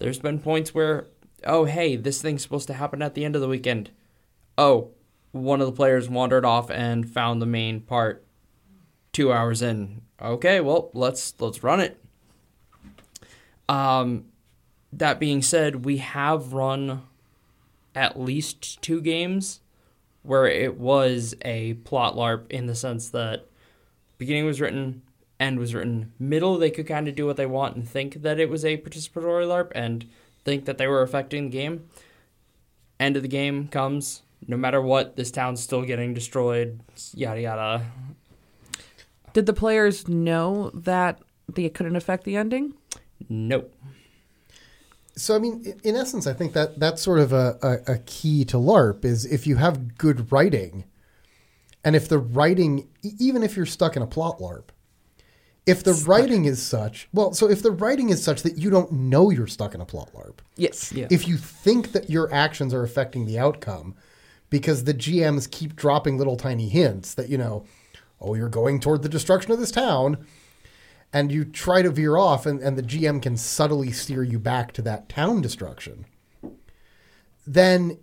Speaker 3: There's been points where, oh hey, this thing's supposed to happen at the end of the weekend. Oh, one of the players wandered off and found the main part two hours in. Okay, well let's let's run it. Um, that being said, we have run at least two games where it was a plot LARP in the sense that beginning was written, end was written, middle they could kind of do what they want and think that it was a participatory LARP and think that they were affecting the game. End of the game comes, no matter what, this town's still getting destroyed, yada yada.
Speaker 2: Did the players know that they couldn't affect the ending?
Speaker 3: Nope.
Speaker 1: So I mean, in essence, I think that that's sort of a, a, a key to LARP is if you have good writing, and if the writing, even if you're stuck in a plot LARP, if the writing is such, well, so if the writing is such that you don't know you're stuck in a plot LARP,
Speaker 2: Yes.
Speaker 3: Yeah.
Speaker 1: if you think that your actions are affecting the outcome, because the GMs keep dropping little tiny hints that you know, oh, you're going toward the destruction of this town, and you try to veer off, and, and the GM can subtly steer you back to that town destruction, then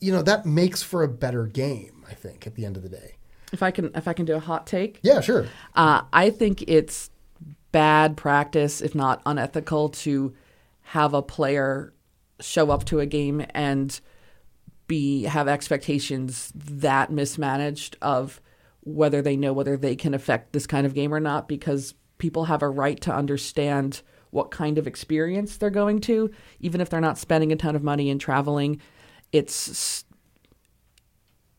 Speaker 1: you know that makes for a better game. I think at the end of the day.
Speaker 2: If I can, if I can do a hot take,
Speaker 1: Yeah, sure.
Speaker 2: uh, I think it's bad practice, if not unethical, to have a player show up to a game and be have expectations that mismanaged of whether they know whether they can affect this kind of game or not because people have a right to understand what kind of experience they're going to even if they're not spending a ton of money and traveling it's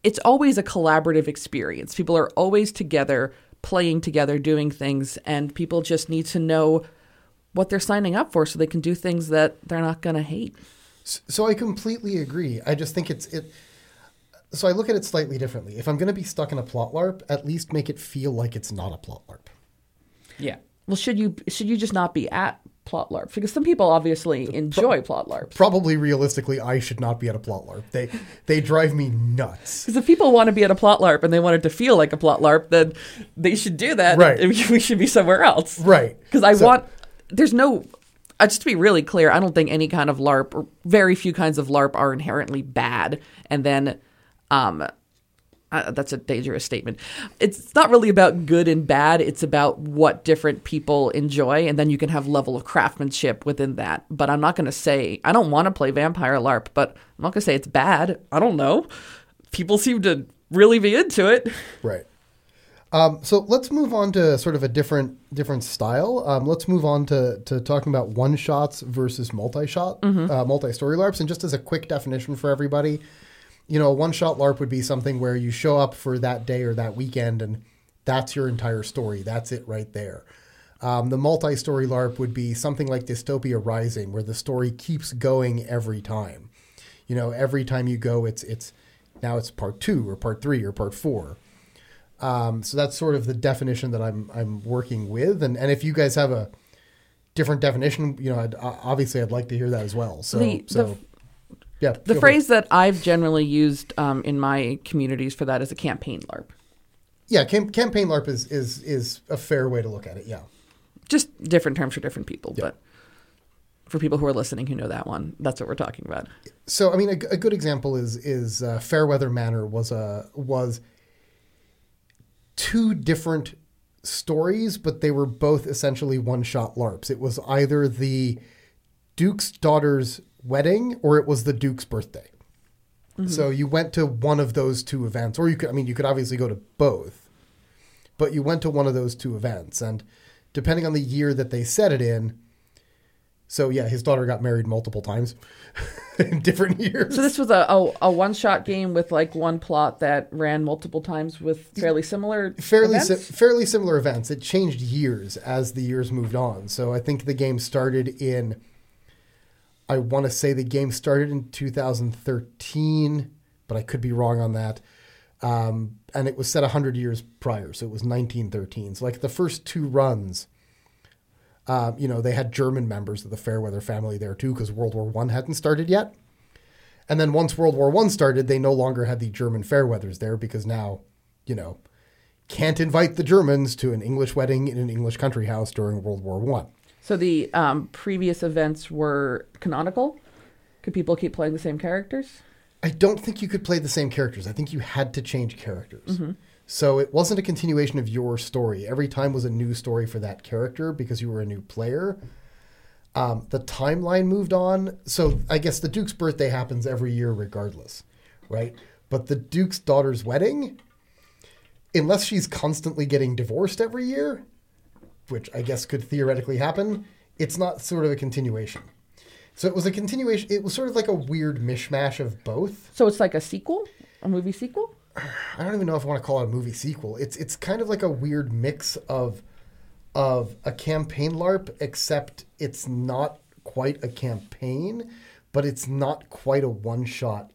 Speaker 2: it's always a collaborative experience. People are always together, playing together, doing things, and people just need to know what they're signing up for so they can do things that they're not going to hate.
Speaker 1: So I completely agree. I just think it's it. So I look at it slightly differently. If I'm going to be stuck in a plot LARP, at least make it feel like it's not a plot LARP.
Speaker 3: Yeah.
Speaker 2: Well, should you should you just not be at plot LARPs? Because some people obviously enjoy plot LARPs.
Speaker 1: Probably realistically, I should not be at a plot LARP. They they drive me nuts.
Speaker 2: Because if people want to be at a plot LARP and they want it to feel like a plot LARP, then they should do that.
Speaker 1: Right.
Speaker 2: we should be somewhere else.
Speaker 1: Right.
Speaker 2: Because I
Speaker 1: So-
Speaker 2: want. There's no. Uh, just to be really clear, I don't think any kind of LARP or very few kinds of LARP are inherently bad. And then, um, uh, that's a dangerous statement. It's not really about good and bad. It's about what different people enjoy, and then you can have level of craftsmanship within that. But I'm not going to say I don't want to play Vampire LARP, but I'm not going to say it's bad. I don't know. People seem to really be into it.
Speaker 1: Right. Um, so let's move on to sort of a different different style. Um, let's move on to, to talking about one shots versus multi shot, uh, multi story LARPs. And just as a quick definition for everybody, you know, a one shot LARP would be something where you show up for that day or that weekend, and that's your entire story. That's it right there. Um, the multi story LARP would be something like Dystopia Rising, where the story keeps going every time. You know, every time you go, it's it's now it's part two or part three or part four. Um, so that's sort of the definition that I'm I'm working with, and and if you guys have a different definition, you know, I'd, obviously I'd like to hear that as well. So
Speaker 2: The-
Speaker 1: so
Speaker 2: the-
Speaker 1: yeah,
Speaker 2: The phrase that I've generally used um, in my communities for that is a campaign LARP.
Speaker 1: yeah, cam- campaign LARP is is is a fair way to look at it. Yeah.
Speaker 2: Just different terms for different people, but for people who are listening who know that one, that's what we're talking about.
Speaker 1: So, I mean, a, a good example is is uh, Fairweather Manor was a was two different stories, but they were both essentially one shot LARPs. It was either the Duke's daughter's wedding or it was the Duke's birthday. Mm-hmm. So you went to one of those two events, or you could, I mean, you could obviously go to both, but you went to one of those two events. And depending on the year that they set it in, so yeah, his daughter got married multiple times in different years.
Speaker 2: So this was a, a, a one shot game with like one plot that ran multiple times with fairly similar
Speaker 1: fairly si- fairly similar events. It changed years as the years moved on. So I think the game started in I want to say the game started in 2013, but I could be wrong on that. Um, and it was set 100 years prior, so it was 1913. So like the first two runs, uh, you know, they had German members of the Fairweather family there too because World War One hadn't started yet. And then once World War One started, they no longer had the German Fairweathers there because now, you know, can't invite the Germans to an English wedding in an English country house during World War One.
Speaker 2: So the um, previous events were canonical. Could people keep playing the same characters?
Speaker 1: I don't think you could play the same characters. I think you had to change characters. So it wasn't a continuation of your story. Every time was a new story for that character because you were a new player. Um, the timeline moved on. So I guess the Duke's birthday happens every year regardless, right? But the Duke's daughter's wedding, unless she's constantly getting divorced every year, which I guess could theoretically happen, it's not sort of a continuation. So it was a continuation. It was sort of like a weird mishmash of both.
Speaker 2: So it's like a sequel, a movie sequel.
Speaker 1: I don't even know if I want to call it a movie sequel. It's it's kind of like a weird mix of of a campaign LARP, except it's not quite a campaign, but it's not quite a one shot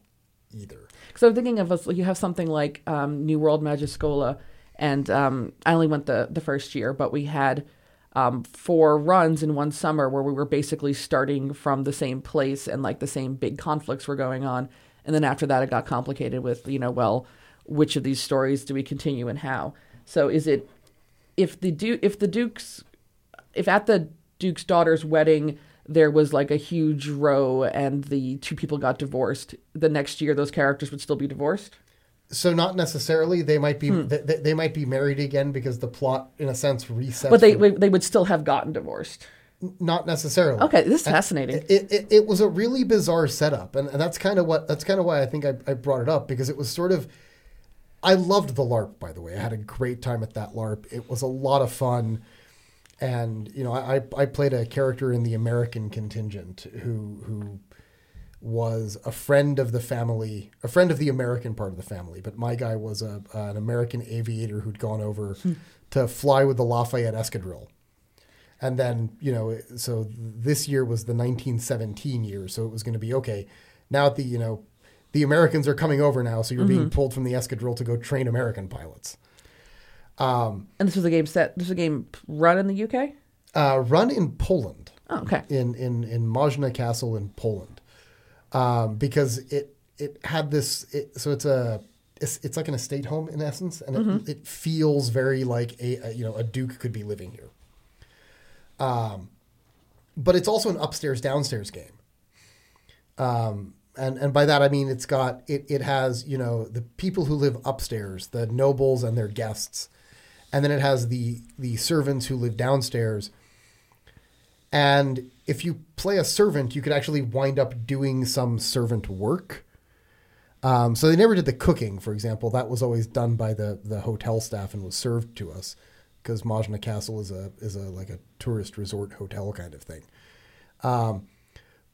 Speaker 1: either.
Speaker 2: So I'm thinking of us, you have something like um, New World Magischola, and um, I only went the the first year, but we had um, four runs in one summer where we were basically starting from the same place and like the same big conflicts were going on, and then after that it got complicated with you know well which of these stories do we continue and how. So is it if the du- if the Duke's if at the Duke's daughter's wedding there was like a huge row and the two people got divorced, the next year those characters would still be divorced?
Speaker 1: So not necessarily. They might
Speaker 2: Hmm.
Speaker 1: be they, they might be married again because the plot, in a sense, resets.
Speaker 2: But they they would still have gotten divorced.
Speaker 1: not necessarily.
Speaker 2: Okay, this is fascinating.
Speaker 1: It, it, it was a really bizarre setup, and, and that's kind of what that's kind of why I think I, I brought it up because it was sort of. I loved the LARP, by the way. I had a great time at that LARP. It was a lot of fun, and you know, I I played a character in the American contingent who who was a friend of the family, a friend of the American part of the family. But my guy was a an American aviator who'd gone over hmm. to fly with the Lafayette Escadrille. And then, you know, so this year was the 1917 year. So it was going to be okay. Now the, you know, the Americans are coming over now. So you're being mm-hmm. pulled from the escadrille to go train American pilots.
Speaker 2: Um, and this was a game set. This was a game run in the UK.
Speaker 1: Uh, run in Poland,
Speaker 2: Oh, okay.
Speaker 1: in, in, in Moszna Castle in Poland. Um, because it, it had this, it, so it's a, it's, it's like an estate home in essence. And it, it feels very like a, a, you know, a Duke could be living here. Um, but it's also an upstairs downstairs game. Um, and and by that I mean it's got it it has you know the people who live upstairs, the nobles and their guests, and then it has the the servants who live downstairs. And if you play a servant, you could actually wind up doing some servant work. Um, so they never did the cooking, for example. That was always done by the the hotel staff and was served to us because Moszna Castle is a is a like a tourist resort hotel kind of thing. Um,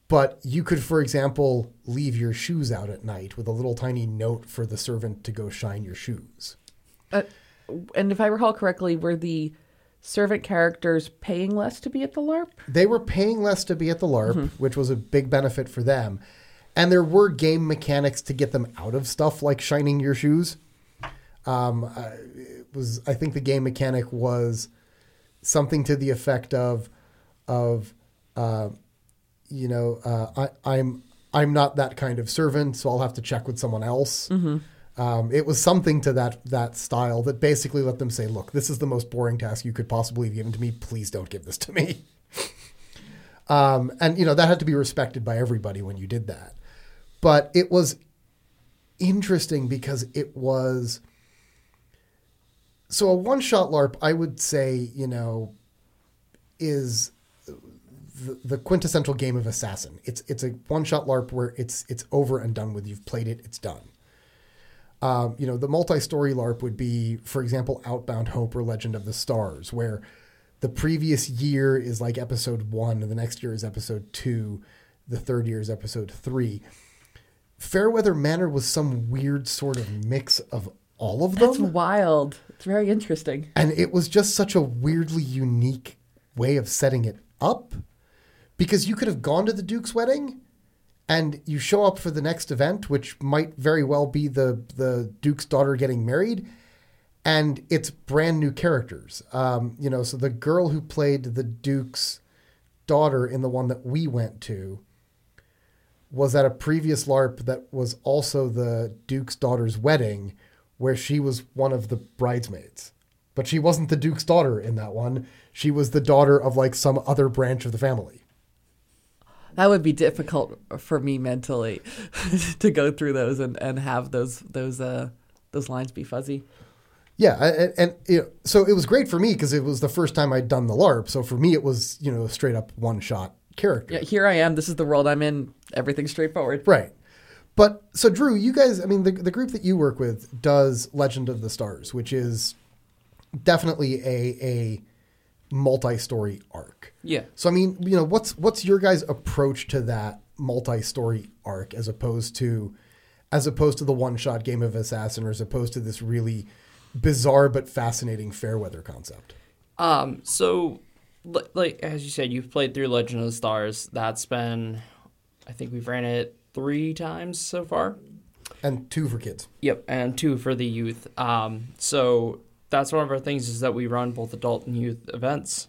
Speaker 1: but you could, for example, leave your shoes out at night with a little tiny note for the servant to go shine your shoes.
Speaker 2: Uh, and if I recall correctly, were the servant characters paying less to be at the LARP?
Speaker 1: They were paying less to be at the LARP, which was a big benefit for them. And there were game mechanics to get them out of stuff like shining your shoes. Um, uh, it was I think the game mechanic was something to the effect of of uh, you know uh, I, I'm I'm not that kind of servant, so I'll have to check with someone else. Um, it was something to that that style that basically let them say, "Look, this is the most boring task you could possibly have given to me. Please don't give this to me." Um, and, you know, that had to be respected by everybody when you did that. But it was interesting because it was. So a one shot LARP, I would say, you know, is the, the quintessential game of assassin. It's it's a one shot LARP where it's it's over and done with. You've played it, it's done. Um, you know, the multi story LARP would be, for example, Outbound Hope or Legend of the Stars, where the previous year is like episode one, and the next year is episode two, the third year is episode three. Fairweather Manor was some weird sort of mix of all of them.
Speaker 2: That's wild. It's very interesting.
Speaker 1: And it was just such a weirdly unique way of setting it up because you could have gone to the Duke's wedding and you show up for the next event, which might very well be the, the Duke's daughter getting married, and it's brand new characters. Um, you know, so the girl who played the Duke's daughter in the one that we went to was at a previous LARP that was also the Duke's daughter's wedding, where she was one of the bridesmaids. But she wasn't the Duke's daughter in that one. She was the daughter of like some other branch of the family.
Speaker 2: That would be difficult for me mentally to go through those and, and have those those uh those lines be fuzzy.
Speaker 1: Yeah, and, and you know, so it was great for me because it was the first time I'd done the LARP. So for me, it was you know straight up one shot character.
Speaker 2: Yeah, here I am. This is the world I'm in. Everything's straightforward.
Speaker 1: Right. But so Drew, you guys, I mean, the the group that you work with does Legend of the Stars, which is definitely a a multi-story arc.
Speaker 3: Yeah.
Speaker 1: So I mean, you know, what's what's your guys' approach to that multi-story arc as opposed to as opposed to the one-shot game of assassin or as opposed to this really bizarre but fascinating Fairweather concept?
Speaker 3: Um, so, like as you said, you've played through Legend of the Stars. That's been, I think we've ran it three times so far.
Speaker 1: And two for kids.
Speaker 3: Yep, and two for the youth. Um, so that's one of our things is that we run both adult and youth events.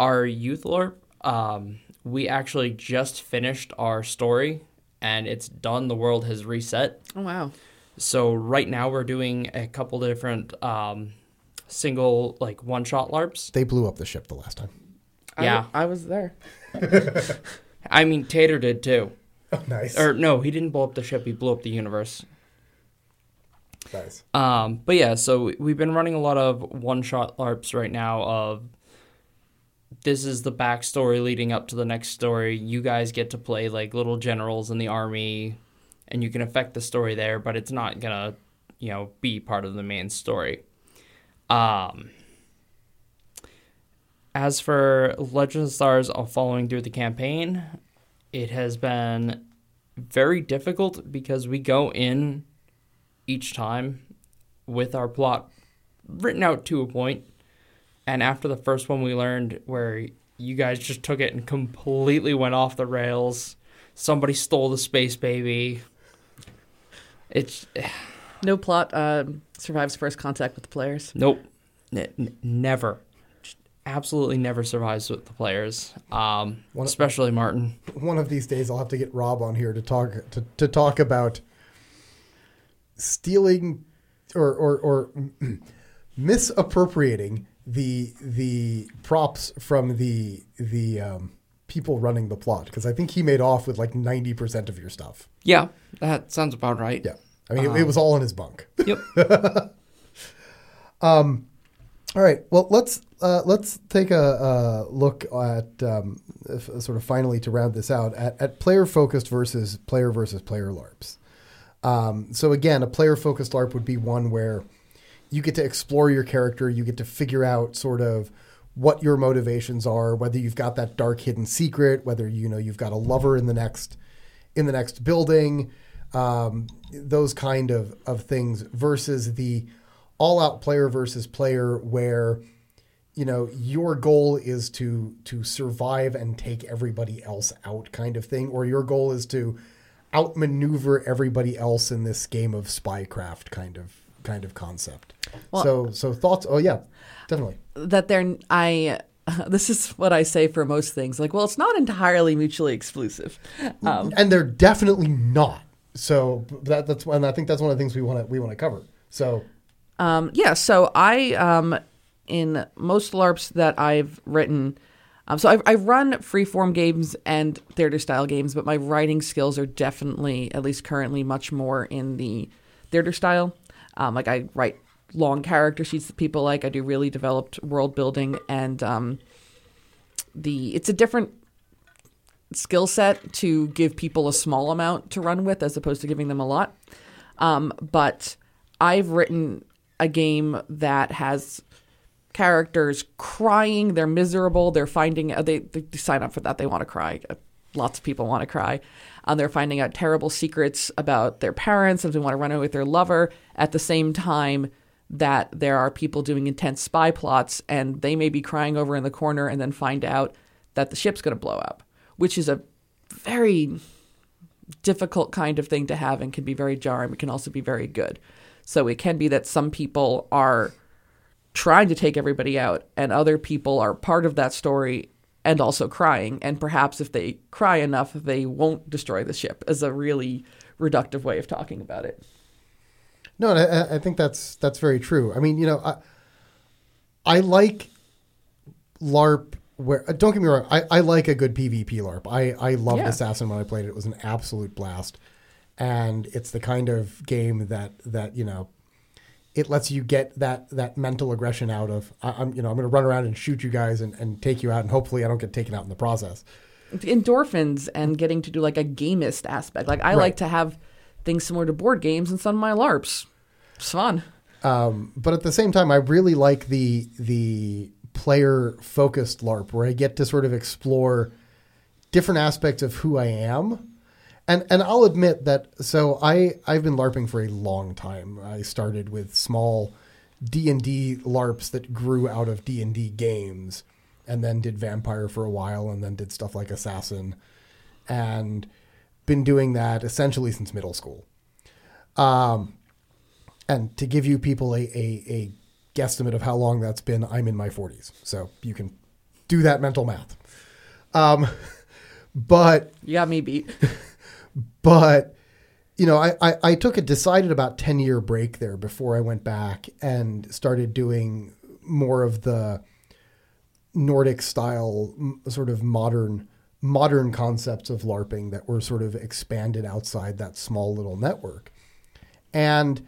Speaker 3: Our youth LARP, um, we actually just finished our story and it's done. The world has reset.
Speaker 2: Oh wow.
Speaker 3: So right now we're doing a couple different um, single like one shot LARPs.
Speaker 1: They blew up the ship the last time.
Speaker 3: Yeah,
Speaker 2: I, I was there.
Speaker 3: I mean Tater did too.
Speaker 1: Oh, nice.
Speaker 3: Or no, he didn't blow up the ship. He blew up the universe.
Speaker 1: Nice.
Speaker 3: Um, but yeah, so we've been running a lot of one shot LARPs right now of this is the backstory leading up to the next story. You guys get to play like little generals in the army and you can affect the story there, but it's not gonna, you know, be part of the main story. Um as for Legend of Stars following through the campaign, it has been very difficult because we go in each time with our plot written out to a point. And after the first one, we learned where you guys just took it and completely went off the rails. Somebody stole the space baby. It's
Speaker 2: No plot uh, survives first contact with the players.
Speaker 3: nope, N- n- never, Just absolutely never survives with the players. Um,
Speaker 1: One-
Speaker 3: especially Martin.
Speaker 1: One of these days, I'll have to get Rob on here to talk to, to talk about stealing or or, or misappropriating the the props from the the um, people running the plot because I think he made off with like ninety percent of your stuff.
Speaker 3: Yeah, that sounds about right.
Speaker 1: Yeah, I mean it, it was all in his bunk.
Speaker 3: Yep.
Speaker 1: All right. Well, let's uh, let's take a, uh look at um, if, sort of finally to round this out at, at player focused versus player versus player LARPs. Um, so again, a player focused LARP would be one where you get to explore your character, you get to figure out sort of what your motivations are, whether you've got that dark hidden secret, whether you know you've got a lover in the next in the next building, um, those kind of of things versus the all out player versus player where you know your goal is to to survive and take everybody else out kind of thing or your goal is to outmaneuver everybody else in this game of spycraft kind of kind of concept so so thoughts oh yeah definitely
Speaker 2: That they're I. This is what I say for most things. Like, well, it's not entirely mutually exclusive. Um,
Speaker 1: and they're definitely not so that that's and i think that's one of the things we want to we want to cover so
Speaker 2: Um, yeah, so I, um, in most LARPs that I've written, Um, so I've, I've run freeform games and theater style games, but my writing skills are definitely, at least currently, much more in the theater style. Um, like I write long character sheets that people like. I do really developed world building, and um, the it's a different skill set to give people a small amount to run with as opposed to giving them a lot. Um, but I've written a game that has characters crying. They're miserable. They're finding uh, they, they sign up for that. They want to cry. Uh, lots of people want to cry. Um, they're finding out terrible secrets about their parents and they want to run away with their lover. At the same time, that there are people doing intense spy plots and they may be crying over in the corner and then find out that the ship's going to blow up, which is a very difficult kind of thing to have and can be very jarring, but can also be very good. So it can be that some people are trying to take everybody out and other people are part of that story and also crying. And perhaps if they cry enough, they won't destroy the ship, as a really reductive way of talking about it.
Speaker 1: No, I, I think that's that's very true. I mean, you know, I, I like LARP. Where uh, don't get me wrong, I, I like a good PvP LARP. I I loved
Speaker 2: Yeah.
Speaker 1: Assassin when I played it. It was an absolute blast, and it's the kind of game that that you know, it lets you get that that mental aggression out of. I, I'm you know I'm going to run around and shoot you guys and, and take you out, and hopefully I don't get taken out in the process.
Speaker 2: endorphins and getting to do like a gamist aspect. Like I like to have things similar to board games and some of my LARPs. It's fun.
Speaker 1: Um, but at the same time, I really like the the player focused LARP where I get to sort of explore different aspects of who I am. And and I'll admit that so I I've been LARPing for a long time. I started with small D and D LARPs that grew out of D and D games, and then did Vampire for a while, and then did stuff like Assassin, and been doing that essentially since middle school. Um, and to give you people a, a, a guesstimate of how long that's been, I'm in my 40s. So you can do that mental math. Um, but,
Speaker 2: You got me beat.
Speaker 1: but, you know, I, I, I took a decided about 10 year break there before I went back and started doing more of the Nordic style, sort of modern, modern concepts of LARPing that were sort of expanded outside that small little network. And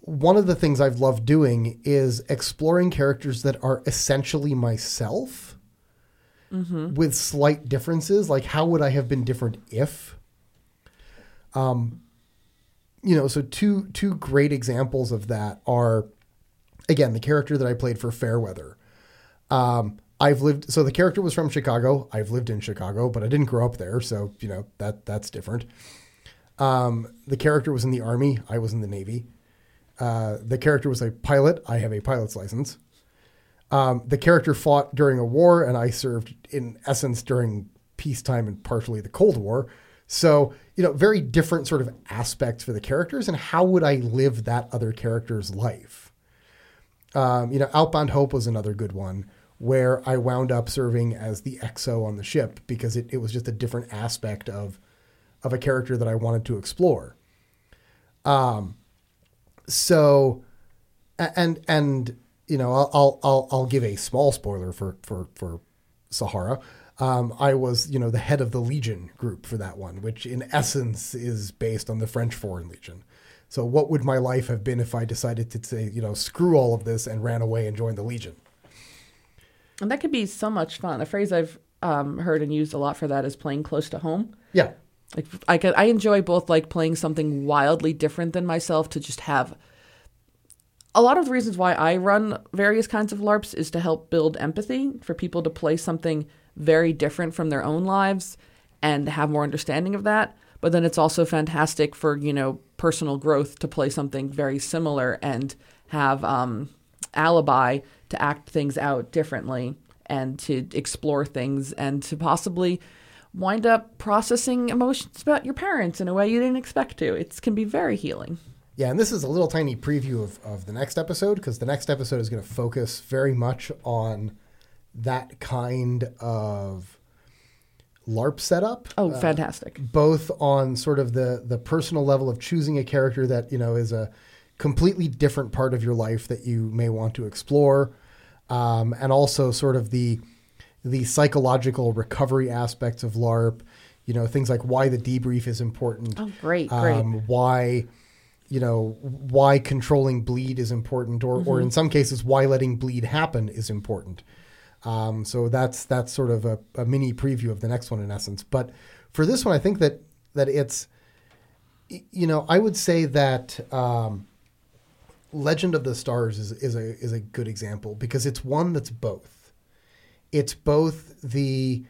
Speaker 1: one of the things I've loved doing is exploring characters that are essentially myself mm-hmm. with slight differences. Like, how would I have been different if? Um, you know, so two two great examples of that are, again, the character that I played for Fairweather. Um, I've lived so the character was from Chicago. I've lived in Chicago, but I didn't grow up there, so you know that that's different. Um, the character was in the army. I was in the navy. Uh, the character was a pilot. I have a pilot's license. Um, the character fought during a war, and I served in essence during peacetime and partially the Cold War. So, you know, very different sort of aspects for the characters, and how would I live that other character's life? Um, you know, Outbound Hope was another good one where I wound up serving as the exo on the ship because it, it was just a different aspect of of a character that I wanted to explore. Um, so, and and you know, I'll I'll I'll, I'll give a small spoiler for for for Sahara. Um, I was you know the head of the Legion group for that one, which in essence is based on the French Foreign Legion. So, what would my life have been if I decided to say you know screw all of this and ran away and joined the Legion?
Speaker 2: And that could be so much fun. A phrase I've um, heard and used a lot for that is playing close to home.
Speaker 1: Yeah,
Speaker 2: Like I could, I enjoy both like playing something wildly different than myself to just have. A lot of the reasons why I run various kinds of LARPs is to help build empathy for people to play something very different from their own lives and have more understanding of that. But then it's also fantastic for you know personal growth to play something very similar and have um, alibi to act things out differently and to explore things and to possibly wind up processing emotions about your parents in a way you didn't expect to. It can be very healing.
Speaker 1: Yeah, and this is a little tiny preview of, of the next episode because the next episode is going to focus very much on that kind of LARP setup.
Speaker 2: Oh, fantastic.
Speaker 1: both on sort of the the personal level of choosing a character that you know is a completely different part of your life that you may want to explore, um, and also sort of the the psychological recovery aspects of LARP. You know, things like why the debrief is important.
Speaker 2: Oh, great, great.
Speaker 1: Um, why, you know, why controlling bleed is important, or or in some cases, why letting bleed happen is important. Um, so that's that's sort of a, a mini preview of the next one in essence. But for this one, I think that that it's, you know, I would say that um, Legend of the Stars is is a is a good example because it's one that's both. It's both the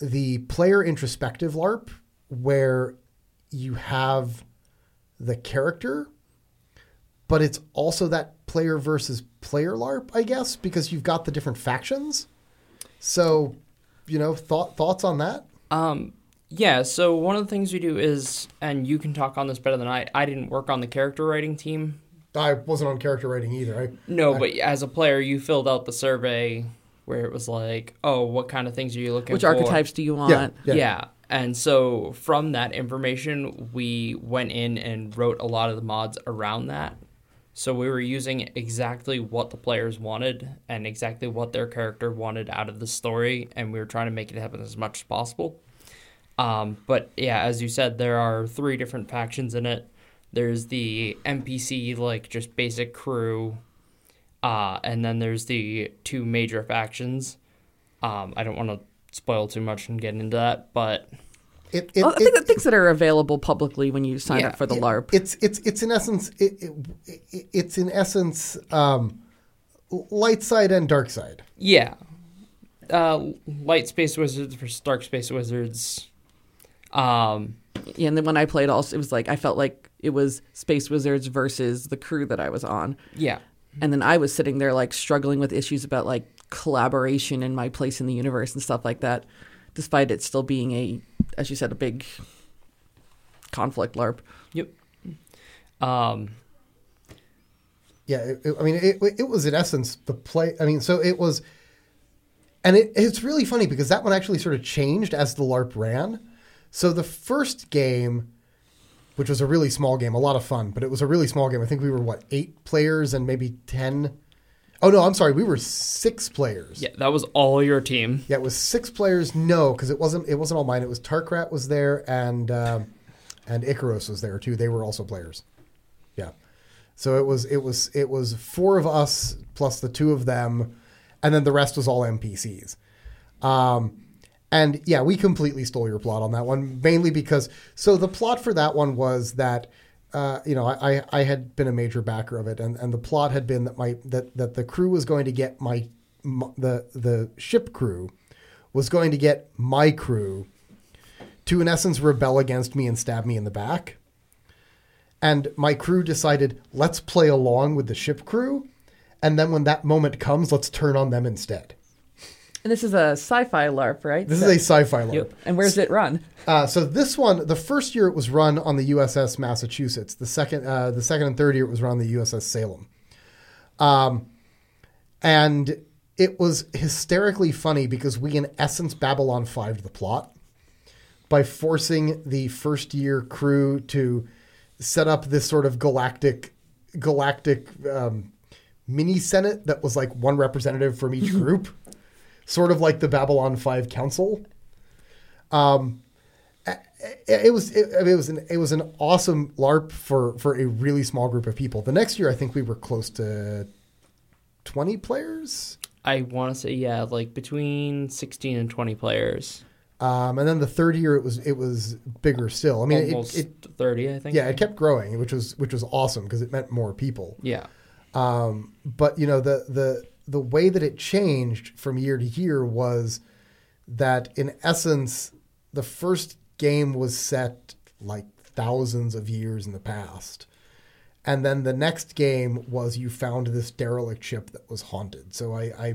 Speaker 1: the player introspective LARP where you have the character, but it's also that player versus player LARP, I guess, because you've got the different factions. So, you know, thought thoughts on that?
Speaker 3: Um, yeah, so one of the things we do is, and you can talk on this better than I, I didn't work on the character writing team.
Speaker 1: I wasn't on character writing either. I,
Speaker 3: No,
Speaker 1: I-
Speaker 3: but as a player, you filled out the survey where it was like, oh, what kind of things are you looking
Speaker 2: Which
Speaker 3: for?
Speaker 2: Which archetypes do you want?
Speaker 1: Yeah.
Speaker 3: Yeah.
Speaker 1: Yeah.
Speaker 3: And so from that information, we went in and wrote a lot of the mods around that. So we were using exactly what the players wanted and exactly what their character wanted out of the story, and we were trying to make it happen as much as possible. Um, but yeah, as you said, there are three different factions in it. There's the NPC, like just basic crew, uh, and then there's the two major factions. Um, I don't want to spoil too much and get into that, but
Speaker 1: it, it,
Speaker 2: Oh, I think
Speaker 1: it-
Speaker 2: the things that are available publicly when you sign
Speaker 3: Yeah.
Speaker 2: up for the
Speaker 1: Yeah,
Speaker 2: LARP.
Speaker 1: It's it's it's in essence it, it, it, it's in essence um, light side and dark side.
Speaker 3: yeah, uh, light space wizards versus dark space wizards. Um,
Speaker 2: Yeah, and then when I played, also it was like I felt like it was Space Wizards versus the crew that I was on,
Speaker 3: yeah,
Speaker 2: and then I was sitting there like struggling with issues about like collaboration and my place in the universe and stuff like that, despite it still being a, as you said, a big conflict LARP.
Speaker 3: yep. Um,
Speaker 1: Yeah, it, it- I mean, it, it was in essence the play. I mean, so it was, and it, it's really funny because that one actually sort of changed as the LARP ran. So the first game, which was a really small game, a lot of fun, but it was a really small game. I think we were what eight players and maybe ten. Oh no, I'm sorry, we were six players.
Speaker 3: yeah, that was all your team.
Speaker 1: Yeah, it was six players. No, because it wasn't. It wasn't all mine. It was Tarkrat was there, and um, and Icaros was there too. They were also players. Yeah, so it was it was it was four of us plus the two of them, and then the rest was all NPCs. Um, and yeah, we completely stole your plot on that one, mainly because so the plot for that one was that. Uh, you know, I, I had been a major backer of it, and, and the plot had been that my that, that the crew was going to get my, m the the ship crew was going to get my crew to in essence rebel against me and stab me in the back. And my crew decided, let's play along with the ship crew, and then when that moment comes, let's turn on them instead.
Speaker 2: And this is a sci-fi LARP, right?
Speaker 1: This is a sci-fi LARP.
Speaker 3: Yep.
Speaker 2: and where's it run?
Speaker 1: Uh, so this one, the first year it was run on the USS Massachusetts. The second, uh, the second and third year it was run on the USS Salem. Um, and it was hysterically funny because we, in essence, Babylon 5 the plot by forcing the first year crew to set up this sort of galactic, galactic um, mini senate that was like one representative from each group, sort of like the Babylon 5 council. Um, it, it was it, it was an it was an awesome LARP for for a really small group of people. The next year, I think we were close to twenty players.
Speaker 3: I want to say yeah, like between sixteen and twenty players,
Speaker 1: Um, and then the third year, it was it was bigger still. I mean, it,
Speaker 3: almost
Speaker 1: it
Speaker 3: thirty, I think.
Speaker 1: yeah, it kept growing, which was which was awesome because it meant more people.
Speaker 3: yeah,
Speaker 1: Um, but you know the the the way that it changed from year to year was that in essence the first game was set like thousands of years in the past and then the next game was you found this derelict ship that was haunted so I, I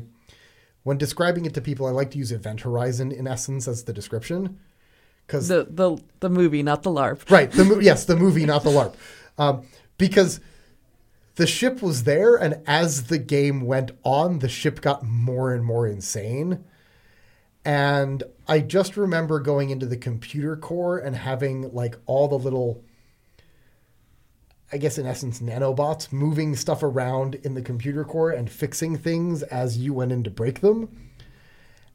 Speaker 1: when describing it to people i like to use event horizon in essence as the description because
Speaker 2: The the the movie, not the LARP.
Speaker 1: Right. The yes, the movie, not the LARP, um, because the ship was there, and as the game went on, the ship got more and more insane. And I just remember going into the computer core and having like all the little, I guess in essence, nanobots moving stuff around in the computer core and fixing things as you went in to break them.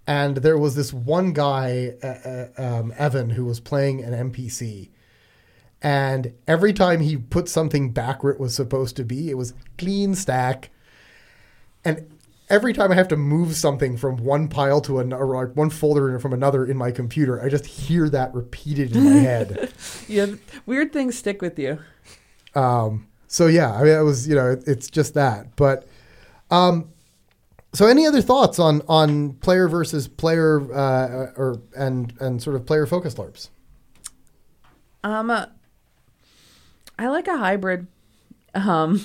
Speaker 1: and there was this one guy, uh, uh, um, Evan, who was playing an NPC, and every time he put something back where it was supposed to be, it was clean stack, and every time I have to move something from one pile to another, or like one folder from another in my computer, I just hear that repeated in my head.
Speaker 2: Yeah, weird things stick with you.
Speaker 1: Um, so yeah, I mean, it was you know, it, it's just that. But um, so any other thoughts on on player versus player uh, or and and sort of player focused LARPs?
Speaker 2: Um, uh, I like a hybrid. Um,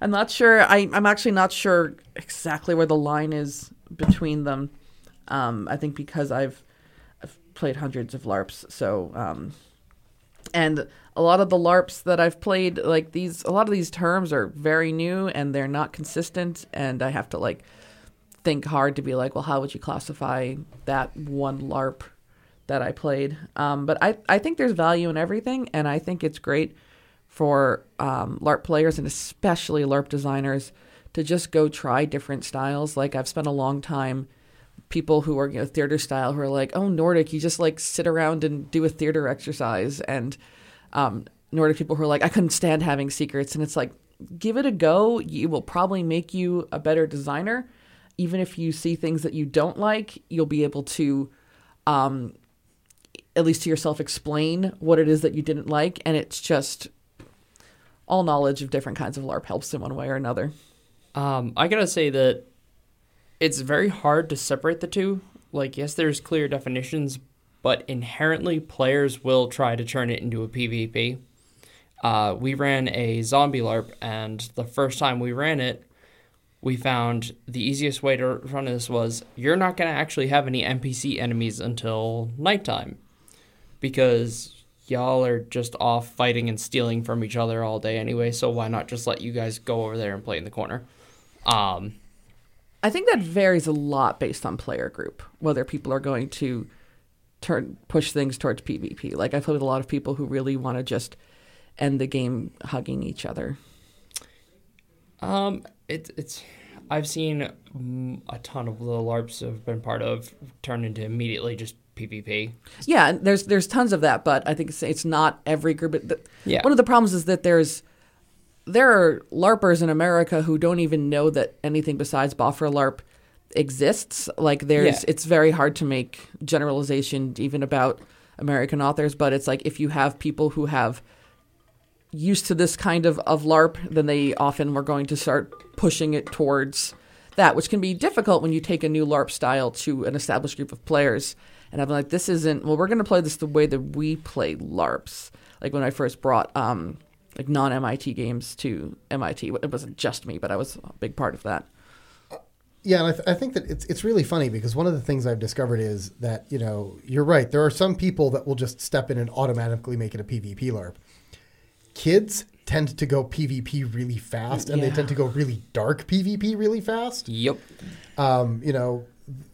Speaker 2: I'm not sure. I, I'm actually not sure exactly where the line is between them. Um, I think because I've, I've played hundreds of LARPs, so um, and a lot of the LARPs that I've played, like these, a lot of these terms are very new and they're not consistent, and I have to like think hard to be like, well, how would you classify that one LARP that I played? Um, but I, I think there's value in everything, and I think it's great for um, LARP players and especially LARP designers to just go try different styles. Like I've spent a long time people who are you know theater style who are like, oh Nordic, you just like sit around and do a theater exercise, and um, Nordic people who are like, I couldn't stand having secrets, and it's like, give it a go. You will probably make you a better designer. Even if you see things that you don't like, you'll be able to, um, at least to yourself, explain what it is that you didn't like, and it's just all knowledge of different kinds of LARP helps in one way or another.
Speaker 3: Um, I gotta say that it's very hard to separate the two. Like, yes, there's clear definitions, but inherently, players will try to turn it into a PvP. Uh, we ran a zombie LARP, and the first time we ran it, we found the easiest way to run this was you're not going to actually have any NPC enemies until nighttime because y'all are just off fighting and stealing from each other all day anyway, so why not just let you guys go over there and play in the corner? Um,
Speaker 2: I think that varies a lot based on player group, whether people are going to turn push things towards PvP. Like I've played with a lot of people who really want to just end the game hugging each other.
Speaker 3: Um, it, it's I've seen mm, a ton of the LARPs I've been part of turn into immediately just PvP.
Speaker 2: Yeah, there's there's tons of that, but I think it's, it's not every group. The,
Speaker 3: Yeah.
Speaker 2: One of the problems is that there's there are LARPers in America who don't even know that anything besides Boffer LARP exists. Like there's
Speaker 3: Yeah.
Speaker 2: it's very hard to make generalization even about American authors, but it's like if you have people who have used to this kind of, of LARP, then they often were going to start pushing it towards that, which can be difficult when you take a new LARP style to an established group of players. And I'm like, this isn't, well, we're going to play this the way that we play LARPs. Like when I first brought um, like non MIT games to MIT, it wasn't just me, but I was a big part of that.
Speaker 1: Yeah, and I, th- I think that it's it's really funny because one of the things I've discovered is that you know you're right. There are some people that will just step in and automatically make it a PvP LARP. Kids tend to go PvP really fast, and they tend to go really dark PvP really fast.
Speaker 3: Yep.
Speaker 1: Um, you know,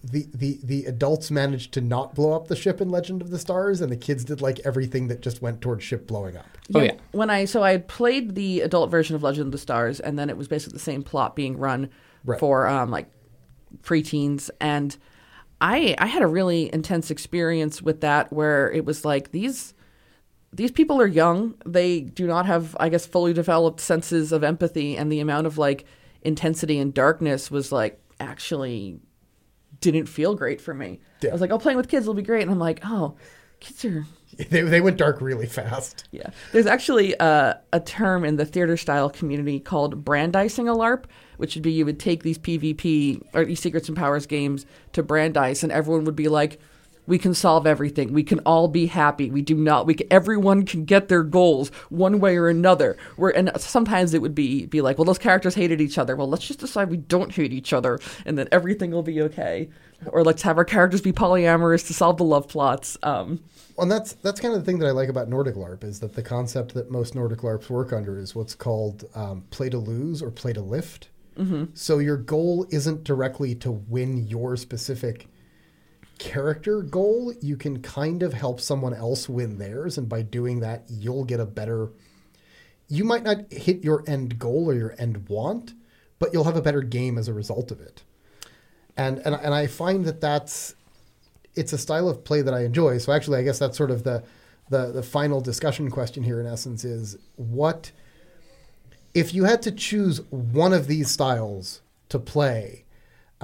Speaker 1: the the the adults managed to not blow up the ship in Legend of the Stars, and the kids did like everything that just went towards ship blowing up.
Speaker 3: Oh, yeah.
Speaker 2: When I so I had played the adult version of Legend of the Stars, and then it was basically the same plot being run
Speaker 1: Right.
Speaker 2: for um, like preteens, and I I had a really intense experience with that where it was like these these people are young. They do not have, I guess, fully developed senses of empathy, and the amount of like intensity and darkness was like actually didn't feel great for me.
Speaker 1: Yeah.
Speaker 2: I was like, oh, playing with kids will be great, and I'm like, oh, kids are
Speaker 1: They they went dark really fast.
Speaker 2: yeah. There's actually uh, a term in the theater style community called Brandicing a LARP, which would be you would take these PvP or these Secrets and Powers games to Brandeis, and everyone would be like, we can solve everything. We can all be happy. We do not. We can, everyone can get their goals one way or another. Where and sometimes it would be be like, well, those characters hated each other. Well, let's just decide we don't hate each other, and then everything will be okay. Or let's have our characters be polyamorous to solve the love plots. Um,
Speaker 1: And that's that's kind of the thing that I like about Nordic LARP is that the concept that most Nordic LARPs work under is what's called um, play to lose or play to lift. Mm-hmm. So your goal isn't directly to win your specific character goal. You can kind of help someone else win theirs, and by doing that, you'll get a better. You might not hit your end goal or your end want, but you'll have a better game as a result of it. and and and I find that that's it's a style of play that I enjoy. So actually, I guess that's sort of the the the final discussion question here. In essence, is what if you had to choose one of these styles to play?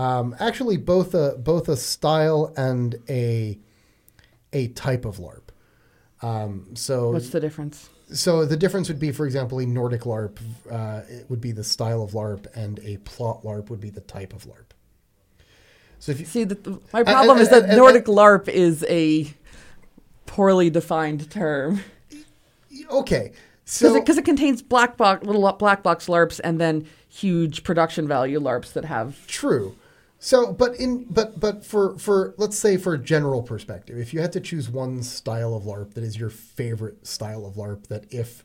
Speaker 1: Um, actually, both a both a style and a a type of LARP. Um, so
Speaker 2: What's the difference?
Speaker 1: so the difference would be, for example, a Nordic LARP uh, it would be the style of LARP, and a plot LARP would be the type of LARP. So if you,
Speaker 2: See, the, my problem is that
Speaker 1: and- and-
Speaker 2: Nordic LARP is a poorly defined term
Speaker 1: okay,
Speaker 2: because
Speaker 1: so
Speaker 2: it, it contains black box little black box LARPs and then huge production value LARPs that have
Speaker 1: True. So, but in but but for for let's say for a general perspective, if you had to choose one style of LARP that is your favorite style of LARP, that if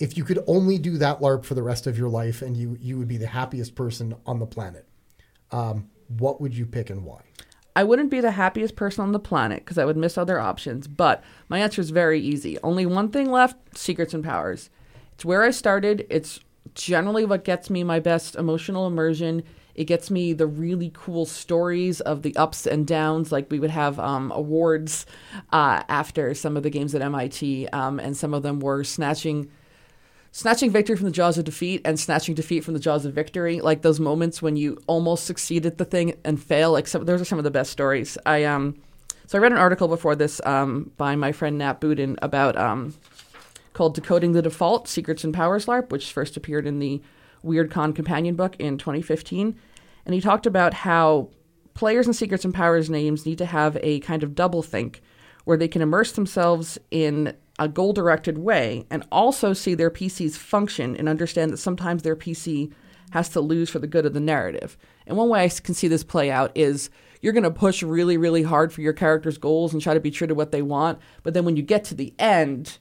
Speaker 1: if you could only do that LARP for the rest of your life and you you would be the happiest person on the planet, um, what would you pick and why?
Speaker 2: I wouldn't be the happiest person on the planet because I would miss other options, but my answer is very easy. Only one thing left Secrets and Powers. It's where I started. It's generally what gets me my best emotional immersion. It gets me the really cool stories of the ups and downs. Like we would have um, awards uh, after some of the games at MIT, um, and some of them were snatching snatching victory from the jaws of defeat and snatching defeat from the jaws of victory like those moments when you almost succeed at the thing and fail some, those are some of the best stories i um so i read an article before this um by my friend nat Budin about um called decoding the default secrets and powers larp which first appeared in the Wyrd Con companion book in 2015 and he talked about how players in secrets and powers names need to have a kind of double think where they can immerse themselves in a goal directed way and also see their PCs function and understand that sometimes their PC has to lose for the good of the narrative. And one way I can see this play out is you're going to push really, really hard for your character's goals and try to be true to what they want. But then when you get to the end,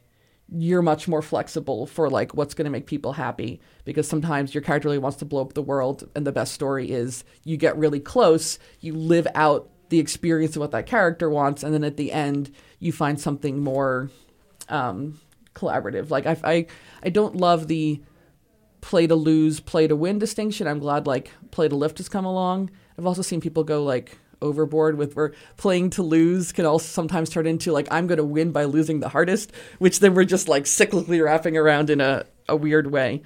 Speaker 2: you're much more flexible for like what's going to make people happy because sometimes your character really wants to blow up the world and the best story is you get really close you live out the experience of what that character wants and then at the end you find something more um, collaborative. Like I, I i don't love the play to lose play to win distinction. I'm glad like play to lift has come along. I've also seen people go like overboard with where playing to lose can also sometimes turn into like I'm going to win by losing the hardest, which then we're just like cyclically wrapping around in a, a weird way.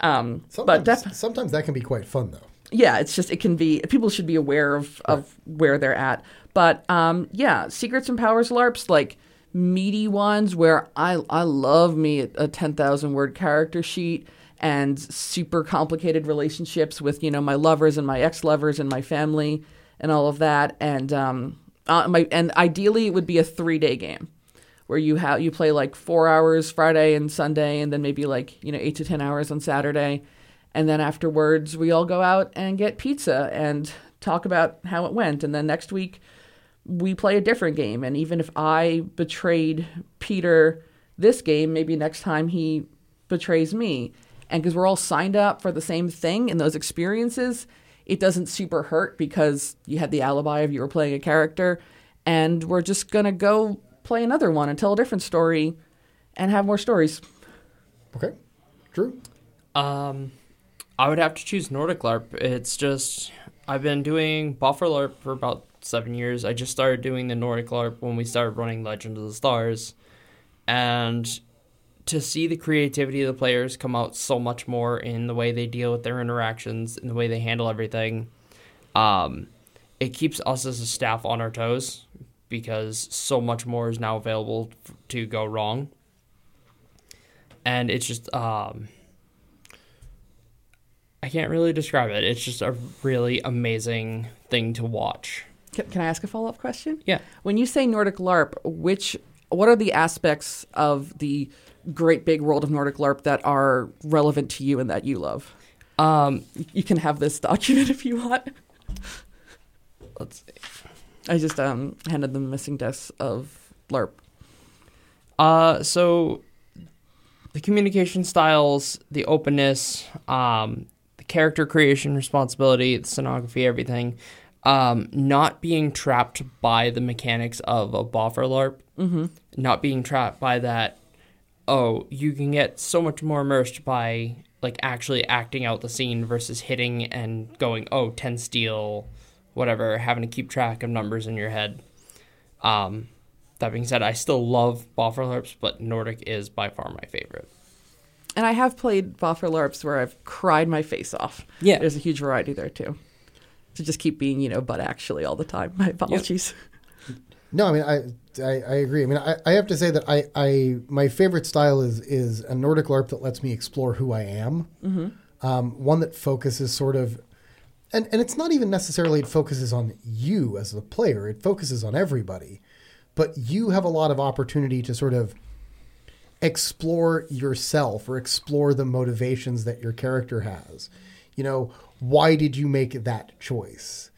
Speaker 2: Um,
Speaker 1: Sometimes,
Speaker 2: but def-
Speaker 1: sometimes that can be quite fun, though.
Speaker 2: yeah, it's just it can be people should be aware of of where they're at. But um, yeah, secrets and powers LARPs like meaty ones where I I love me a, a ten thousand word character sheet and super complicated relationships with you know my lovers and my ex lovers and my family and all of that. And um uh, my and ideally it would be a three day game where you have you play like four hours Friday and Sunday, and then maybe like you know eight to ten hours on Saturday, and then afterwards we all go out and get pizza and talk about how it went, and then next week we play a different game, and even if I betrayed Peter this game, maybe next time he betrays me, and because we're all signed up for the same thing in those experiences, it doesn't super hurt because you had the alibi of you were playing a character, and we're just gonna go play another one and tell a different story and have more stories.
Speaker 1: Okay, Drew.
Speaker 3: Um, I would have to choose Nordic LARP. It's just I've been doing boffer LARP for about seven years. I just started doing the Nordic LARP when we started running Legend of the Stars, and to see the creativity of the players come out so much more in the way they deal with their interactions, in the way they handle everything, um, it keeps us as a staff on our toes because so much more is now available f- to go wrong. And it's just um, I can't really describe it. It's just a really amazing thing to watch.
Speaker 2: Can, can I ask a follow up question?
Speaker 3: Yeah.
Speaker 2: When you say Nordic LARP, which what are the aspects of the great big world of Nordic LARP that are relevant to you and that you love?
Speaker 3: Um,
Speaker 2: You can have this document if you want.
Speaker 3: let's see.
Speaker 2: I just um, handed them Mixing Desk of LARP.
Speaker 3: Uh, so the communication styles, the openness, um, the character creation responsibility, the scenography, everything. Um, not being trapped by the mechanics of a boffer LARP. Mm-hmm. Not being trapped by that. Oh, you can get so much more immersed by like actually acting out the scene versus hitting and going, oh, 10 steel whatever, having to keep track of numbers in your head. Um, that being said, I still love Boffer larps but Nordic is by far my favorite.
Speaker 2: And I have played Boffer LARPs where I've cried my face off.
Speaker 3: Yeah.
Speaker 2: There's a huge variety there too. To just keep being, you know, but actually all the time. My apologies.
Speaker 1: Yep. No, I mean I, I, I agree. I mean I, I have to say that I, I my favorite style is is a Nordic LARP that lets me explore who I am. Mm-hmm. Um, one that focuses sort of and, and it's not even necessarily it focuses on you as the player, it focuses on everybody. But you have a lot of opportunity to sort of explore yourself or explore the motivations that your character has. You know, why did you make that choice?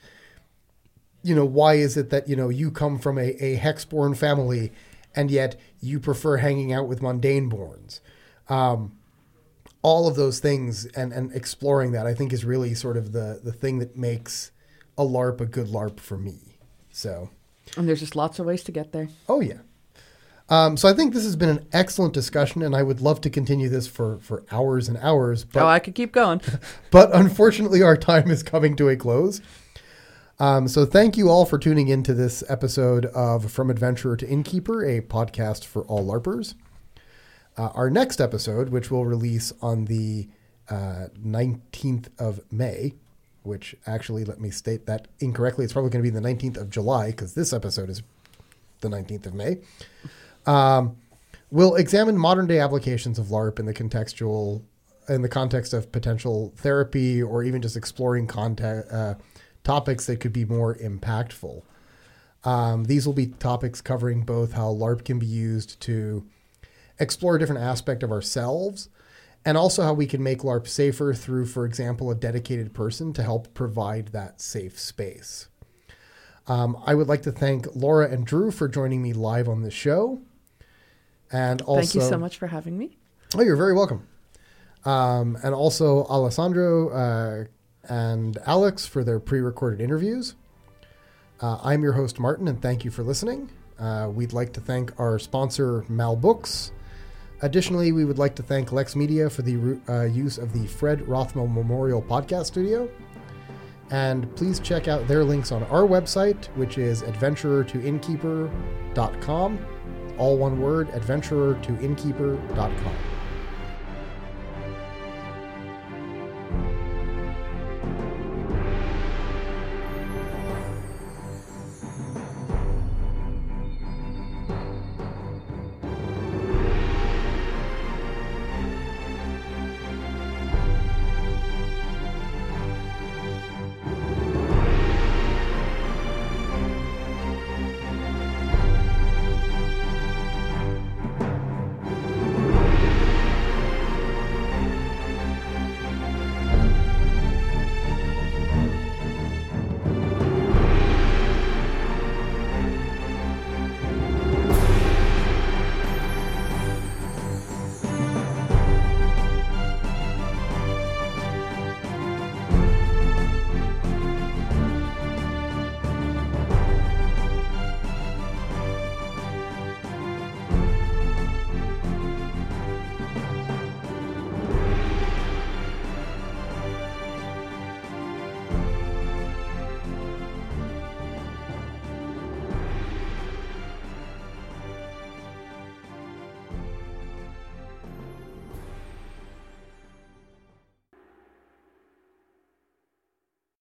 Speaker 1: You know, why is it that, you know, you come from a, a hexborn family and yet you prefer hanging out with mundane borns? Um, all of those things and, and exploring that I think is really sort of the, the thing that makes a LARP a good LARP for me. So
Speaker 2: And there's just lots of ways to get there.
Speaker 1: Oh yeah. Um, so I think this has been an excellent discussion, and I would love to continue this for, for hours and hours. But,
Speaker 2: oh, I could keep going.
Speaker 1: but unfortunately, our time is coming to a close. Um, so thank you all for tuning in to this episode of From Adventurer to Innkeeper, a podcast for all LARPers. Uh, our next episode, which will release on the uh, 19th of May, which actually, let me state that incorrectly. It's probably going to be the 19th of July because this episode is the 19th of May. Um, we'll examine modern day applications of LARP in the contextual, in the context of potential therapy, or even just exploring contact, uh, topics that could be more impactful. Um, these will be topics covering both how LARP can be used to explore a different aspect of ourselves, and also how we can make LARP safer through, for example, a dedicated person to help provide that safe space. Um, I would like to thank Laura and Drew for joining me live on the show. And also,
Speaker 2: Thank you so much for having me.
Speaker 1: Oh, you're very welcome. Um, and also Alessandro uh, and Alex for their pre-recorded interviews. Uh, I'm your host Martin, and thank you for listening. Uh, we'd like to thank our sponsor Mal Books. Additionally, we would like to thank Lex Media for the uh, use of the Fred Rothmel Memorial Podcast Studio. And please check out their links on our website, which is adventurertoinnkeeper.com all one word, adventurer to innkeeper.com.